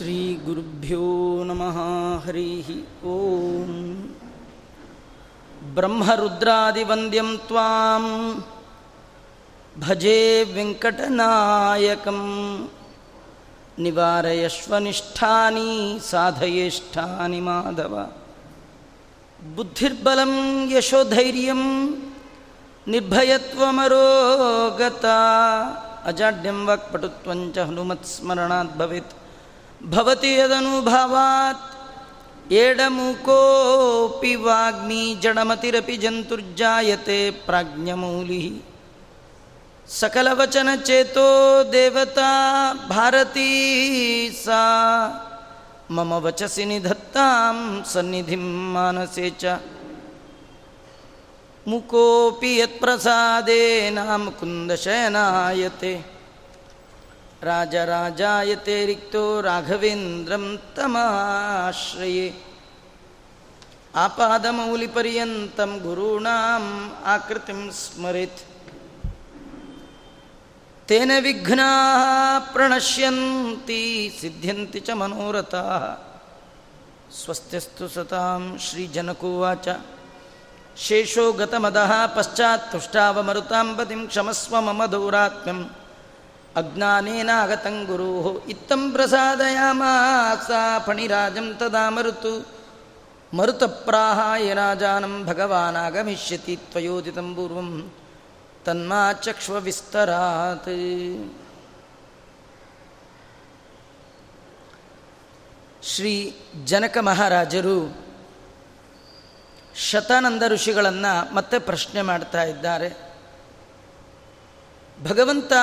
श्रीगुरुभ्यो नमः हरिः ॐ ब्रह्मरुद्रादिवन्द्यं त्वां भजे वेङ्कटनायकं निवारयश्वनिष्ठानि साधयेष्ठानि माधव बुद्धिर्बलं यशोधैर्यं निर्भयत्वमरोगता अजाड्यं वाक्पटुत्वञ्च हनुमत्स्मरणात् भवेत् ಭವತಿ ಯದನುಭಾವಾತ್ ಏಡಮುಕೋಪಿ ವಾಗ್ಮಿ ಜಡಮತಿರಪಿ ಜಂತುರ್ಜಾಯತೆ ಪ್ರಾಜ್ಞಮೌಲಿ ಸಕಲವಚನ ಚೇತೋ ದೇವತಾ ಭಾರತೀ ಸಾ ಮಮ ವಚಸಿ ನಿಧತ್ತಾಂ ಸನ್ನಿಧಿಂ ಮಾನಸೆ ಚ ಮುಕೋಪಿ ಯತ್ಪ್ರಸಾದೇನ ಮುಕುಂದಶಯನಾಯತೆ राजराजायते रिक्तो राघवेन्द्रं तमाश्रये आपादमौलिपर्यन्तं गुरूणाम् आकृतिं स्मरेत् तेन विघ्नाः प्रणश्यन्ति सिद्ध्यन्ति च मनोरथाः स्वस्त्यस्तु सतां श्रीजनकोवाच शेषो गतमदः पश्चात् तुष्टावमरुतां पतिं क्षमस्व मम दौरात्म्यम् ಅಜ್ಞಾನೇನ ಅಗತಂ ಗುರು ಇತ್ತಂ ಪ್ರಸಾದಯಾಮಾಕ್ಸಾ ಫಣಿರಾಜಂ ತದಾ ಮರುತು. ಮರುತಪ್ರಾಹಾಯ ರಾಜಾನಂ ತ್ವಯೋಜಿತಂ ಪೂರ್ವಂ ತನ್ಮಾಚಕ್ಷ್ವ ವಿಸ್ತರಾತ್. ಶ್ರೀ ಜನಕ ಮಹಾರಾಜರು ಶತಾನಂದ ಋಷಿಗಳನ್ನು ಮತ್ತೆ ಪ್ರಶ್ನೆ ಮಾಡ್ತಾ ಇದ್ದಾರೆ. ಭಗವಂತ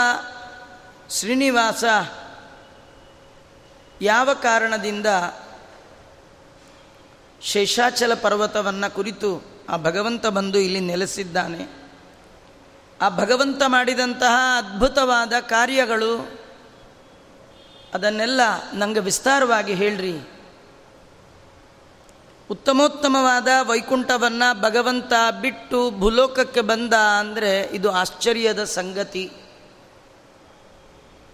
ಶ್ರೀನಿವಾಸ, ಯಾವ ಕಾರಣದಿಂದ ಶೇಷಾಚಲ ಪರ್ವತವನ್ನು ಕುರಿತು ಆ ಭಗವಂತ ಬಂದು ಇಲ್ಲಿ ನೆಲೆಸಿದ್ದಾನೆ? ಆ ಭಗವಂತ ಮಾಡಿದಂತಹ ಅದ್ಭುತವಾದ ಕಾರ್ಯಗಳು, ಅದನ್ನೆಲ್ಲ ನನಗೆ ವಿಸ್ತಾರವಾಗಿ ಹೇಳ್ರಿ. ಉತ್ತಮೋತ್ತಮವಾದ ವೈಕುಂಠವನ್ನು ಭಗವಂತ ಬಿಟ್ಟು ಭೂಲೋಕಕ್ಕೆ ಬಂದ ಅಂದರೆ ಇದು ಆಶ್ಚರ್ಯದ ಸಂಗತಿ.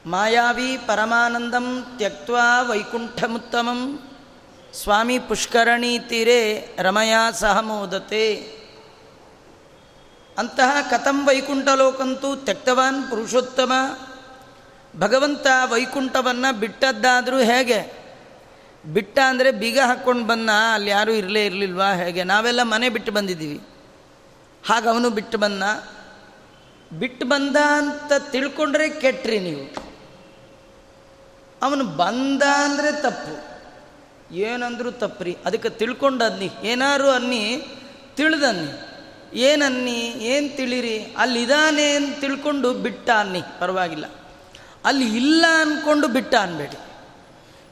ಮಾಯಾವಿ ಪರಮಾನಂದಂ ತ್ಯಕ್ವಾ ವೈಕುಂಠಮುತ್ತಮಂ. ಸ್ವಾಮಿ ಪುಷ್ಕರಣಿ ತೀರೆ ರಮಯಾ ಸಹ ಮೋದತೆ. ಅಂತಹ ಕಥಂ ವೈಕುಂಠಲೋಕಂತೂ ತ್ಯಕ್ತವಾನ್ ಪುರುಷೋತ್ತಮ. ಭಗವಂತ ವೈಕುಂಠವನ್ನು ಬಿಟ್ಟದ್ದಾದರೂ ಹೇಗೆ? ಬಿಟ್ಟ ಅಂದರೆ ಬೀಗ ಹಾಕ್ಕೊಂಡು ಬಂದ, ಅಲ್ಲಿ ಯಾರೂ ಇರಲೇ ಇರಲಿಲ್ವಾ ಹೇಗೆ? ನಾವೆಲ್ಲ ಮನೆ ಬಿಟ್ಟು ಬಂದಿದ್ದೀವಿ. ಹಾಗೆ ಅವನು ಬಿಟ್ಟು ಬಂದ. ಬಿಟ್ಟು ಬಂದ ಅಂತ ತಿಳ್ಕೊಂಡ್ರೆ ಕೆಟ್ಟ್ರಿ ನೀವು. ಅವನು ಬಂದ ಅಂದರೆ ತಪ್ಪು. ಏನಂದರೂ ತಪ್ಪ್ರಿ. ಅದಕ್ಕೆ ತಿಳ್ಕೊಂಡು ಅನ್ನಿ ಏನಾರು ಅನ್ನಿ, ತಿಳಿದನ್ನಿ. ಏನನ್ನಿ, ಏನು ತಿಳಿರಿ? ಅಲ್ಲಿದ್ದಾನೆ ಅಂತ ತಿಳ್ಕೊಂಡು ಬಿಟ್ಟ ಅನ್ನಿ. ಪರವಾಗಿಲ್ಲ. ಅಲ್ಲಿ ಇಲ್ಲ ಅಂದ್ಕೊಂಡು ಬಿಟ್ಟ ಅನ್ಬೇಡಿ.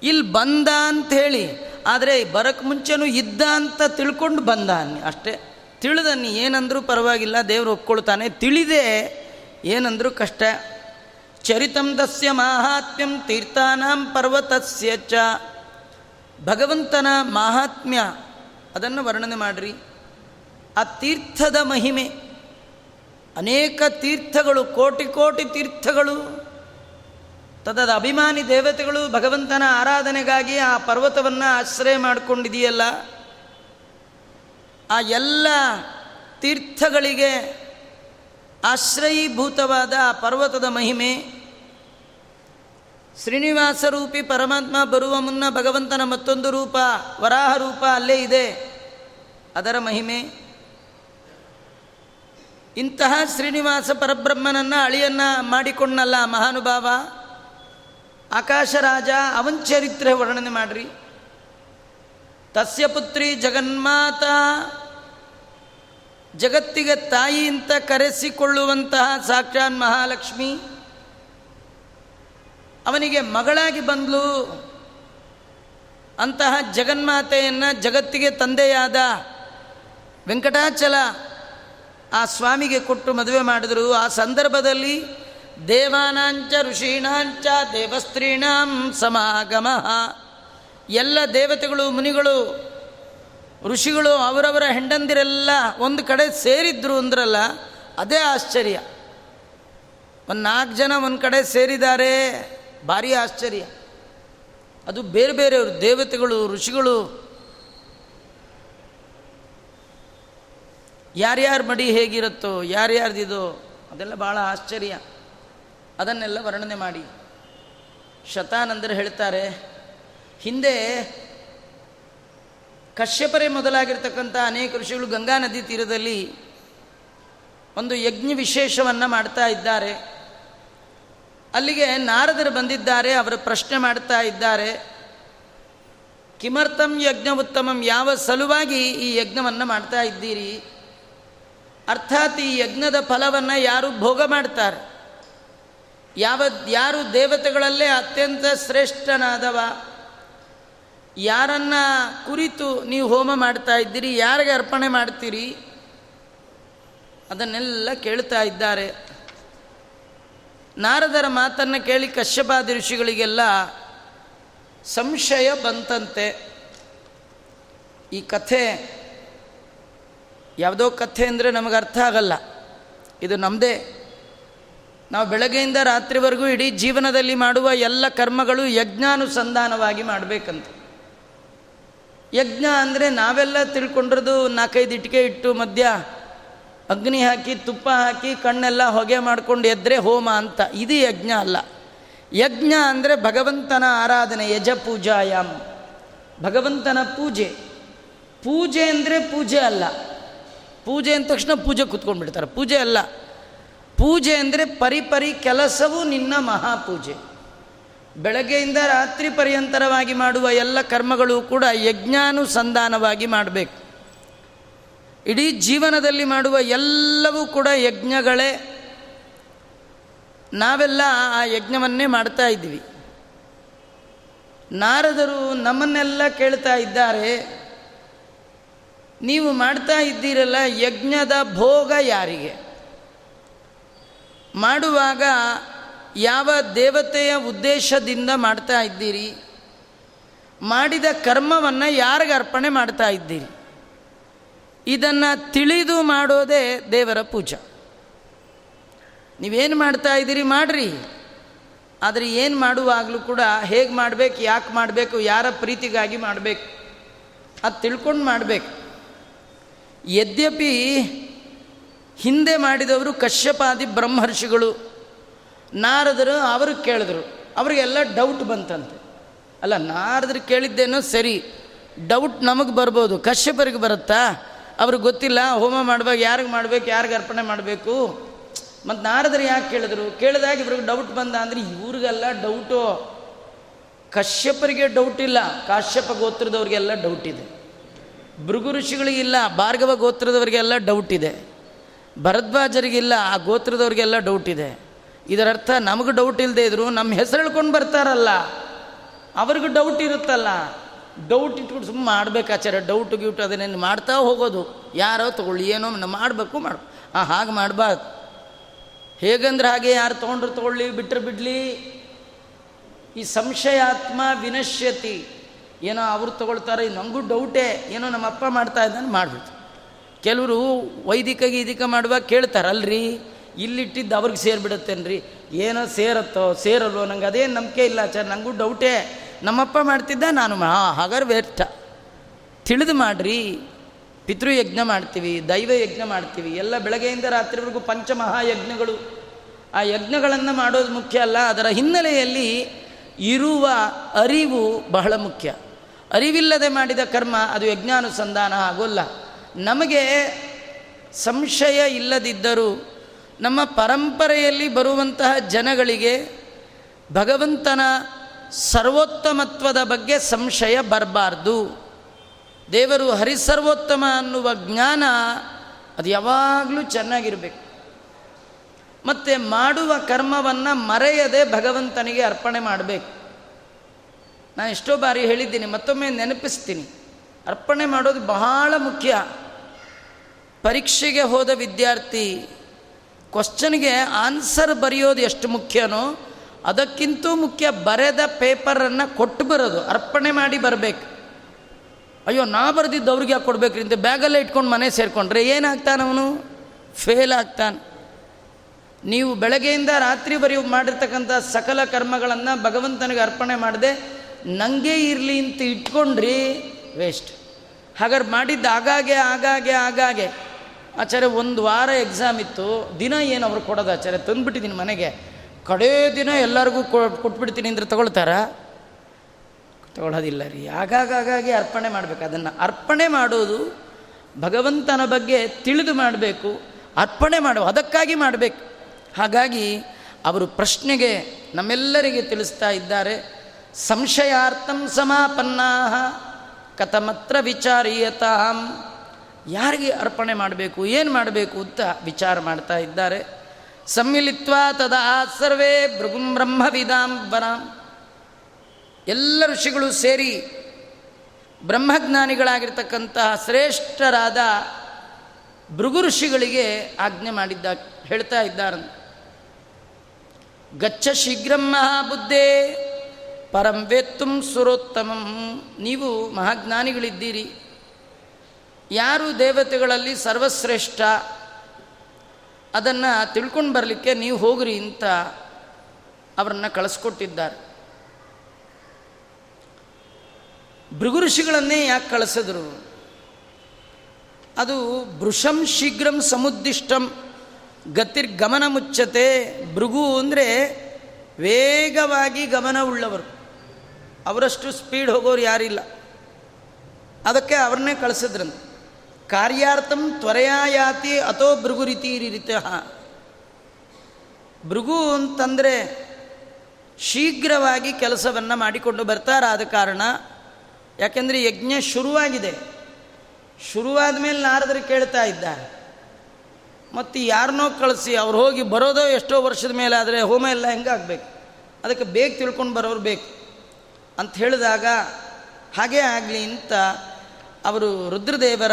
ಇಲ್ಲಿ ಬಂದ ಹೇಳಿ, ಆದರೆ ಬರೋಕ್ಕೆ ಮುಂಚೆನೂ ಇದ್ದ ಅಂತ ತಿಳ್ಕೊಂಡು ಬಂದ ಅನ್ನಿ. ಅಷ್ಟೇ. ತಿಳಿದನ್ನಿ. ಏನಂದರೂ ಪರವಾಗಿಲ್ಲ. ದೇವರು ಒಪ್ಕೊಳ್ತಾನೆ. ತಿಳಿದೇ ಏನಂದರೂ ಕಷ್ಟ. ಚರಿತಂ ದಸ್ಯ ಮಾಹಾತ್ಮ್ಯಂ ತೀರ್ಥಾನಾಂ ಪರ್ವತಸ್ಯ ಚ ಭಗವಂತನ ಮಾಹಾತ್ಮ್ಯ ಅದನ್ನು ವರ್ಣನೆ ಮಾಡಿರಿ. ಆ ತೀರ್ಥದ ಮಹಿಮೆ, ಅನೇಕ ತೀರ್ಥಗಳು, ಕೋಟಿ ಕೋಟಿ ತೀರ್ಥಗಳು, ತದದ ಅಭಿಮಾನಿ ದೇವತೆಗಳು ಭಗವಂತನ ಆರಾಧನೆಗಾಗಿ ಆ ಪರ್ವತವನ್ನು ಆಶ್ರಯ ಮಾಡಿಕೊಂಡಿದೆಯಲ್ಲ, ಆ ಎಲ್ಲ ತೀರ್ಥಗಳಿಗೆ ಆಶ್ರಯೀಭೂತವಾದ ಆ ಪರ್ವತದ ಮಹಿಮೆ. ಶ್ರೀನಿವಾಸ ರೂಪಿ ಪರಮಾತ್ಮ ಬರುವ ಮುನ್ನ ಭಗವಂತನ ಮತ್ತೊಂದು ರೂಪ ವರಾಹ ರೂಪ ಅಲ್ಲೇ ಇದೆ. ಅದರ ಮಹಿಮೆ. ಇಂತಹ ಶ್ರೀನಿವಾಸ ಪರಬ್ರಹ್ಮನನ್ನು ಅಳಿಯನ್ನ ಮಾಡಿಕೊಂಡಲ್ಲ ಮಹಾನುಭಾವ. ಆಕಾಶರಾಜ ಅವನ್ ಚರಿತ್ರೆ ವರ್ಣನೆ ಮಾಡ್ರಿ. ತಸ್ಯ ಪುತ್ರಿ ಜಗನ್ಮಾತ ಜಗತ್ತಿಗೆ ತಾಯಿ ಅಂತ ಕರೆಸಿಕೊಳ್ಳುವಂತಹ ಸಾಕ್ಷಾತ್ ಮಹಾಲಕ್ಷ್ಮಿ, ಅವನಿಗೆ ಮಗಳಾಗಿ ಬಂದ್ಲು. ಅಂತಹ ಜಗನ್ಮಾತೆಯನ್ನು ಜಗತ್ತಿಗೆ ತಂದೆಯಾದ ವೆಂಕಟಾಚಲ ಆ ಸ್ವಾಮಿಗೆ ಕೊಟ್ಟು ಮದುವೆ ಮಾಡಿದರು. ಆ ಸಂದರ್ಭದಲ್ಲಿ ದೇವಾನಾಂಚ ಋಷೀಣಾಂಚ ದೇವಸ್ತ್ರೀಣಾಂ ಸಮಾಗಮ. ಎಲ್ಲ ದೇವತೆಗಳು, ಮುನಿಗಳು ಋಷಿಗಳು ಅವರವರ ಹೆಂಡಂದಿರೆಲ್ಲ ಒಂದು ಕಡೆ ಸೇರಿದ್ರು ಅಂದ್ರಲ್ಲ, ಅದೇ ಆಶ್ಚರ್ಯ. ಒಂದು ನಾಲ್ಕು ಜನ ಒಂದು ಕಡೆ ಸೇರಿದ್ದಾರೆ ಭಾರಿ ಆಶ್ಚರ್ಯ. ಅದು ಬೇರೆ ಬೇರೆಯವರು, ದೇವತೆಗಳು, ಋಷಿಗಳು. ಯಾರ್ಯಾರ ಮಡಿ ಹೇಗಿರುತ್ತೋ, ಯಾರ್ಯಾರ್ದಿದೋ, ಅದೆಲ್ಲ ಭಾಳ ಆಶ್ಚರ್ಯ. ಅದನ್ನೆಲ್ಲ ವರ್ಣನೆ ಮಾಡಿ. ಶತಾನಂದರು ಹೇಳ್ತಾರೆ, ಹಿಂದೆ ಕಶ್ಯಪರೇ ಮೊದಲಾಗಿರ್ತಕ್ಕಂಥ ಅನೇಕ ಋಷಿಗಳು ಗಂಗಾ ನದಿ ತೀರದಲ್ಲಿ ಒಂದು ಯಜ್ಞ ವಿಶೇಷವನ್ನು ಮಾಡ್ತಾ ಇದ್ದಾರೆ. ಅಲ್ಲಿಗೆ ನಾರದರು ಬಂದಿದ್ದಾರೆ, ಅವರು ಪ್ರಶ್ನೆ ಮಾಡ್ತಾ ಇದ್ದಾರೆ. ಕಿಮರ್ಥಂ ಯಜ್ಞ ಉತ್ತಮಂ, ಯಾವ ಸಲುವಾಗಿ ಈ ಯಜ್ಞವನ್ನು ಮಾಡ್ತಾ ಇದ್ದೀರಿ? ಅರ್ಥಾತ್ ಈ ಯಜ್ಞದ ಫಲವನ್ನು ಯಾರು ಭೋಗ ಮಾಡ್ತಾರೆ? ಯಾವ, ಯಾರು ದೇವತೆಗಳಲ್ಲೇ ಅತ್ಯಂತ ಶ್ರೇಷ್ಠನಾದವ? ಯಾರನ್ನ ಕುರಿತು ನೀವು ಹೋಮ ಮಾಡ್ತಾ ಇದ್ದೀರಿ, ಯಾರಿಗೆ ಅರ್ಪಣೆ ಮಾಡ್ತೀರಿ? ಅದನ್ನೆಲ್ಲ ಕೇಳ್ತಾ ಇದ್ದಾರೆ. ನಾರದರ ಮಾತನ್ನು ಕೇಳಿ ಕಶ್ಯಪಾದಿ ಋಷಿಗಳಿಗೆಲ್ಲ ಸಂಶಯ ಬಂತಂತೆ. ಈ ಕಥೆ, ಯಾವುದೋ ಕಥೆ ಅಂದರೆ ನಮಗೆ ಅರ್ಥ ಆಗಲ್ಲ. ಇದು ನಮ್ಮದೇ ನಾವು ಬೆಳಗ್ಗೆಯಿಂದ ರಾತ್ರಿವರೆಗೂ ಇಡೀ ಜೀವನದಲ್ಲಿ ಮಾಡುವ ಎಲ್ಲ ಕರ್ಮಗಳು ಯಜ್ಞಾನುಸಂಧಾನವಾಗಿ ಮಾಡಬೇಕಂತ. ಯಜ್ಞ ಅಂದರೆ ನಾವೆಲ್ಲ ತಿಳ್ಕೊಂಡಿರೋದು ನಾಲ್ಕೈದು ಇಟ್ಟಿಗೆ ಇಟ್ಟು ಮಧ್ಯ ಅಗ್ನಿ ಹಾಕಿ, ತುಪ್ಪ ಹಾಕಿ, ಕಣ್ಣೆಲ್ಲ ಹೊಗೆ ಮಾಡ್ಕೊಂಡು ಎದ್ರೆ ಹೋಮ ಅಂತ. ಇದು ಯಜ್ಞ ಅಲ್ಲ. ಯಜ್ಞ ಅಂದರೆ ಭಗವಂತನ ಆರಾಧನೆ, ಯಜ ಪೂಜಾಯಾಮ್ ಭಗವಂತನ ಪೂಜೆ. ಪೂಜೆ ಅಂದರೆ ಪೂಜೆ ಅಲ್ಲ. ಪೂಜೆ ಅಂದ ತಕ್ಷಣ ಪೂಜೆ ಕೂತ್ಕೊಂಡ್ಬಿಡ್ತಾರೆ. ಪೂಜೆ ಅಲ್ಲ. ಪೂಜೆ ಅಂದರೆ ಪರಿಪರಿ ಕೆಲಸವು ನಿನ್ನ ಮಹಾಪೂಜೆ. ಬೆಳಗ್ಗೆಯಿಂದ ರಾತ್ರಿ ಪರ್ಯಂತರವಾಗಿ ಮಾಡುವ ಎಲ್ಲ ಕರ್ಮಗಳು ಕೂಡ ಯಜ್ಞಾನುಸಂಧಾನವಾಗಿ ಮಾಡಬೇಕು. ಇಡೀ ಜೀವನದಲ್ಲಿ ಮಾಡುವ ಎಲ್ಲವೂ ಕೂಡ ಯಜ್ಞಗಳೇ. ನಾವೆಲ್ಲ ಆ ಯಜ್ಞವನ್ನೇ ಮಾಡ್ತಾ ಇದ್ವಿ ನಾರದರು ನಮ್ಮನ್ನೆಲ್ಲ ಕೇಳ್ತಾ ಇದ್ದಾರೆ, ನೀವು ಮಾಡ್ತಾ ಇದ್ದೀರಲ್ಲ ಯಜ್ಞದ ಭೋಗ ಯಾರಿಗೆ? ಮಾಡುವಾಗ ಯಾವ ದೇವತೆಯ ಉದ್ದೇಶದಿಂದ ಮಾಡ್ತಾ ಇದ್ದೀರಿ? ಮಾಡಿದ ಕರ್ಮವನ್ನು ಯಾರಿಗೆ ಅರ್ಪಣೆ ಮಾಡ್ತಾ ಇದ್ದೀರಿ? ಇದನ್ನು ತಿಳಿದು ಮಾಡೋದೇ ದೇವರ ಪೂಜಾ. ನೀವೇನು ಮಾಡ್ತಾ ಇದ್ದೀರಿ ಮಾಡ್ರಿ. ಆದರೆ ಏನು ಮಾಡುವಾಗಲೂ ಕೂಡ ಹೇಗೆ ಮಾಡಬೇಕು, ಯಾಕೆ ಮಾಡಬೇಕು, ಯಾರ ಪ್ರೀತಿಗಾಗಿ ಮಾಡಬೇಕು, ಅದು ತಿಳ್ಕೊಂಡು ಮಾಡಬೇಕು. ಯದ್ಯಪಿ ಹಿಂದೆ ಮಾಡಿದವರು ಕಶ್ಯಪಾದಿ ಬ್ರಹ್ಮರ್ಷಿಗಳು. ನಾರದರು ಅವರು ಕೇಳಿದ್ರು. ಅವರಿಗೆಲ್ಲ ಡೌಟ್ ಬಂತಂತೆ. ಅಲ್ಲ, ನಾರದ್ರು ಕೇಳಿದ್ದೇನೋ ಸರಿ. ಡೌಟ್ ನಮಗೆ ಬರ್ಬೋದು. ಕಶ್ಯಪರಿಗೆ ಬರುತ್ತಾ? ಅವ್ರಿಗೆ ಗೊತ್ತಿಲ್ಲ, ಹೋಮ ಮಾಡ್ಬೇಕು ಯಾರಿಗೆ ಮಾಡಬೇಕು, ಯಾರಿಗೆ ಅರ್ಪಣೆ ಮಾಡಬೇಕು? ಮತ್ತು ನಾರದರು ಯಾಕೆ ಕೇಳಿದ್ರು? ಕೇಳಿದಾಗ ಇವ್ರಿಗೆ ಡೌಟ್ ಬಂದ ಅಂದರೆ ಇವ್ರಿಗೆಲ್ಲ ಡೌಟು ಕಶ್ಯಪರಿಗೆ ಡೌಟ್ ಇಲ್ಲ. ಕಾಶ್ಯಪ ಗೋತ್ರದವ್ರಿಗೆಲ್ಲ ಡೌಟ್ ಇದೆ. ಭೃಗು ಋಷಿಗಳಿಗಿಲ್ಲ ಭಾರ್ಗವ ಗೋತ್ರದವರಿಗೆಲ್ಲ ಡೌಟ್ ಇದೆ. ಭರದ್ವಾಜರಿಗಿಲ್ಲ ಆ ಗೋತ್ರದವ್ರಿಗೆಲ್ಲ ಡೌಟ್ ಇದೆ. ಇದರರ್ಥ ನಮಗೆ ಡೌಟ್ ಇಲ್ಲದೆ ಇದ್ರು ನಮ್ಮ ಹೆಸರು ಹೇಳ್ಕೊಂಡು ಬರ್ತಾರಲ್ಲ. ಅವ್ರಿಗೂ ಡೌಟ್ ಇರುತ್ತಲ್ಲ. ಡೌಟ್ ಇಟ್ಕೊಂಡು ಸುಮ್ಮನೆ ಮಾಡ್ಬೇಕಾಚಾರ ಡೌಟ್ ಗ್ಯೂಟ್ ಅದನ್ನೇನು ಮಾಡ್ತಾ ಹೋಗೋದು. ಯಾರೋ ತಗೊಳ್ಳಿ, ಏನೋ ಮಾಡಬೇಕು ಮಾಡು ಆ, ಹಾಗೆ ಮಾಡಬಾರ್ದು. ಹೇಗಂದ್ರೆ ಹಾಗೆ ಯಾರು ತೊಗೊಂಡ್ರು ತೊಗೊಳ್ಳಿ ಬಿಟ್ಟರೆ ಬಿಡಲಿ. ಈ ಸಂಶಯಾತ್ಮ ವಿನಶ್ಯತಿ. ಏನೋ ಅವ್ರು ತಗೊಳ್ತಾರೆ ನನಗೂ ಡೌಟೇ ಏನೋ ನಮ್ಮ ಅಪ್ಪ ಮಾಡ್ತಾ ಇದ್ದಾನೆ ಮಾಡಿಬಿಡ್ತು ಕೆಲವರು ವೈದಿಕ ಗೀದಿಕ ಮಾಡುವಾಗ ಕೇಳ್ತಾರಲ್ರಿ. ಇಲ್ಲಿಟ್ಟಿದ್ದು ಅವ್ರಿಗೆ ಸೇರಿಬಿಡುತ್ತೇನ್ರಿ? ಏನೋ ಸೇರತ್ತೋ, ಸೇರಲ್ವೋ? ನಂಗೆ ಅದೇನು ನಂಬಿಕೆ ಇಲ್ಲ ಆಚಾರ ನನಗೂ ಡೌಟೇ ನಮ್ಮಪ್ಪ ಮಾಡ್ತಿದ್ದ, ನಾನು ಮಾ ಹಾಗಾದ್ರೆ ವ್ಯರ್ಥ. ತಿಳಿದು ಮಾಡ್ರಿ. ಪಿತೃಯಜ್ಞ ಮಾಡ್ತೀವಿ ದೈವ ಯಜ್ಞ ಮಾಡ್ತೀವಿ. ಎಲ್ಲ ಬೆಳಗ್ಗೆಯಿಂದ ರಾತ್ರಿವರೆಗೂ ಪಂಚಮಹಾಯಜ್ಞಗಳು. ಆ ಯಜ್ಞಗಳನ್ನು ಮಾಡೋದು ಮುಖ್ಯ ಅಲ್ಲ, ಅದರ ಹಿನ್ನೆಲೆಯಲ್ಲಿ ಇರುವ ಅರಿವು ಬಹಳ ಮುಖ್ಯ. ಅರಿವಿಲ್ಲದೆ ಮಾಡಿದ ಕರ್ಮ, ಅದು ಯಜ್ಞಾನುಸಂಧಾನ ಆಗೋಲ್ಲ. ನಮಗೆ ಸಂಶಯ ಇಲ್ಲದಿದ್ದರೂ ನಮ್ಮ ಪರಂಪರೆಯಲ್ಲಿ ಬರುವಂತಹ ಜನಗಳಿಗೆ ಭಗವಂತನ ಸರ್ವೋತ್ತಮತ್ವದ ಬಗ್ಗೆ ಸಂಶಯ ಬರಬಾರ್ದು. ದೇವರು ಹರಿಸರ್ವೋತ್ತಮ ಅನ್ನುವ ಜ್ಞಾನ ಅದು ಯಾವಾಗಲೂ ಚೆನ್ನಾಗಿರಬೇಕು. ಮತ್ತು ಮಾಡುವ ಕರ್ಮವನ್ನು ಮರೆಯದೆ ಭಗವಂತನಿಗೆ ಅರ್ಪಣೆ ಮಾಡಬೇಕು. ನಾನು ಎಷ್ಟೋ ಬಾರಿ ಹೇಳಿದ್ದೀನಿ, ಮತ್ತೊಮ್ಮೆ ನೆನಪಿಸ್ತೀನಿ. ಅರ್ಪಣೆ ಮಾಡೋದು ಬಹಳ ಮುಖ್ಯ. ಪರೀಕ್ಷೆಗೆ ಹೋದ ವಿದ್ಯಾರ್ಥಿ ಕ್ವಶನ್ಗೆ ಆನ್ಸರ್ ಬರೆಯೋದು ಎಷ್ಟು ಮುಖ್ಯನೋ ಅದಕ್ಕಿಂತೂ ಮುಖ್ಯ ಬರೆದ ಪೇಪರನ್ನು ಕೊಟ್ಟು ಬರೋದು, ಅರ್ಪಣೆ ಮಾಡಿ ಬರಬೇಕು. ಅಯ್ಯೋ, ನಾ ಬರೆದಿದ್ದು ಅವ್ರಿಗೆ ಯಾಕೆ ಕೊಡ್ಬೇಕ್ರಿ ಅಂತ ಬ್ಯಾಗಲ್ಲೇ ಇಟ್ಕೊಂಡು ಮನೆ ಸೇರಿಕೊಂಡ್ರೆ ಏನಾಗ್ತಾನವನು ಫೇಲ್ ಆಗ್ತಾನೆ. ನೀವು ಬೆಳಗ್ಗೆಯಿಂದ ರಾತ್ರಿ ಬರೆಯ ಮಾಡಿರ್ತಕ್ಕಂಥ ಸಕಲ ಕರ್ಮಗಳನ್ನು ಭಗವಂತನಿಗೆ ಅರ್ಪಣೆ ಮಾಡದೆ ನನಗೆ ಇರಲಿ ಅಂತ ಇಟ್ಕೊಂಡ್ರಿ ವೇಸ್ಟ್ ಹಾಗಾದ್ರೆ ಮಾಡಿದ್ದು ಆಗಾಗೆ ಆಗಾಗೆ ಆಗಾಗೆ ಆಚಾರ್ಯ, ಒಂದು ವಾರ ಎಕ್ಸಾಮ್ ಇತ್ತು. ದಿನ ಏನು ಅವ್ರು ಕೊಡೋದು ಆಚಾರ್ಯ? ತಂದುಬಿಟ್ಟಿದ್ದೀನಿ ಮನೆಗೆ. ಕಡೇ ದಿನ ಎಲ್ಲರಿಗೂ ಕೊಟ್ಬಿಡ್ತೀನಿ ಅಂದ್ರೆ ತಗೊಳ್ತಾರಾ? ತಗೊಳ್ಳೋದಿಲ್ಲ ರೀ. ಆಗಾಗಾಗಿ ಆಗಾಗೆ ಅರ್ಪಣೆ ಮಾಡಬೇಕು. ಅದನ್ನು ಅರ್ಪಣೆ ಮಾಡೋದು ಭಗವಂತನ ಬಗ್ಗೆ ತಿಳಿದು ಮಾಡಬೇಕು. ಅರ್ಪಣೆ ಮಾಡು ಅದಕ್ಕಾಗಿ ಮಾಡಬೇಕು. ಹಾಗಾಗಿ ಅವರು ಪ್ರಶ್ನೆಗೆ ನಮ್ಮೆಲ್ಲರಿಗೆ ತಿಳಿಸ್ತಾ ಇದ್ದಾರೆ. ಸಂಶಯಾರ್ಥಂ ಸಮಾಪನ್ನಾ ಕಥಮತ್ರ ವಿಚಾರೀಯತಾಂ. ಯಾರಿಗೆ ಅರ್ಪಣೆ ಮಾಡಬೇಕು, ಏನು ಮಾಡಬೇಕು ಅಂತ ವಿಚಾರ ಮಾಡ್ತಾ ಇದ್ದಾರೆ. ಸಮ್ಮಿಲಿತ್ವ ತದಾ ಸರ್ವೇ ಭೃಗುಂ ಬ್ರಹ್ಮವಿದಾಂ ಬರಾಂ ಎಲ್ಲ ಋಷಿಗಳು ಸೇರಿ ಬ್ರಹ್ಮಜ್ಞಾನಿಗಳಾಗಿರ್ತಕ್ಕಂತಹ ಶ್ರೇಷ್ಠರಾದ ಭೃಗು ಋಷಿಗಳಿಗೆ ಆಜ್ಞೆ ಮಾಡಿದ್ದ, ಹೇಳ್ತಾ ಇದ್ದಾರೆ. ಗಚ್ಚ ಶೀಘ್ರಂ ಮಹಾಬುದ್ಧೇ, ಪರಂ ವೇತ್ತುಂ ಸುರೋತ್ತಮಂ. ನೀವು ಮಹಾಜ್ಞಾನಿಗಳಿದ್ದೀರಿ. ಯಾರು ದೇವತೆಗಳಲ್ಲಿ ಸರ್ವಶ್ರೇಷ್ಠ? ಅದನ್ನು ತಿಳ್ಕೊಂಡು ಬರಲಿಕ್ಕೆ ನೀವು ಹೋಗ್ರಿ ಅಂತ ಅವರನ್ನು ಕಳಿಸ್ಕೊಟ್ಟಿದ್ದಾರೆ. ಭೃಗು ಋಷಿಗಳನ್ನೇ ಯಾಕೆ ಕಳಿಸಿದ್ರು? ಅದು ಭೃಷಂ ಶೀಘ್ರಂ ಸಮುದ್ದಿಷ್ಟಂ ಗತಿರ್ಗಮನ ಮುಚ್ಚತೆ. ಭೃಗು ಅಂದರೆ ವೇಗವಾಗಿ ಗಮನವುಳ್ಳವರು ಅವರಷ್ಟು ಸ್ಪೀಡ್ ಹೋಗೋರು ಯಾರಿಲ್ಲ. ಅದಕ್ಕೆ ಅವ್ರನ್ನೇ ಕಳಿಸಿದ್ರಂತ. ಕಾರ್ಯಾರ್ಥಂ ತ್ವರೆಯಾಯಾತಿ ಅಥೋ ಭೃಗು ರೀತಿ ಭೃಗು ಅಂತಂದರೆ ಶೀಘ್ರವಾಗಿ ಕೆಲಸವನ್ನು ಮಾಡಿಕೊಂಡು ಬರ್ತಾರಾದ ಕಾರಣ, ಯಾಕೆಂದರೆ ಯಜ್ಞ ಶುರುವಾಗಿದೆ. ಶುರುವಾದ ಮೇಲೆ ನಾರದರು ಕೇಳ್ತಾ ಇದ್ದಾರೆ. ಮತ್ತು ಯಾರನ್ನೋ ಕಳಿಸಿ ಅವ್ರು ಹೋಗಿ ಬರೋದೋ ಎಷ್ಟೋ ವರ್ಷದ ಮೇಲೆ ಆದರೆ ಹೋಮ ಎಲ್ಲ ಹೆಂಗಾಗಬೇಕು? ಅದಕ್ಕೆ ಬೇಗ ತಿಳ್ಕೊಂಡು ಬರೋರು ಬೇಕು. ಅಂತ ಹೇಳಿದಾಗ, ಹಾಗೇ ಆಗಲಿ ಅಂತ ಅವರು ರುದ್ರದೇವರ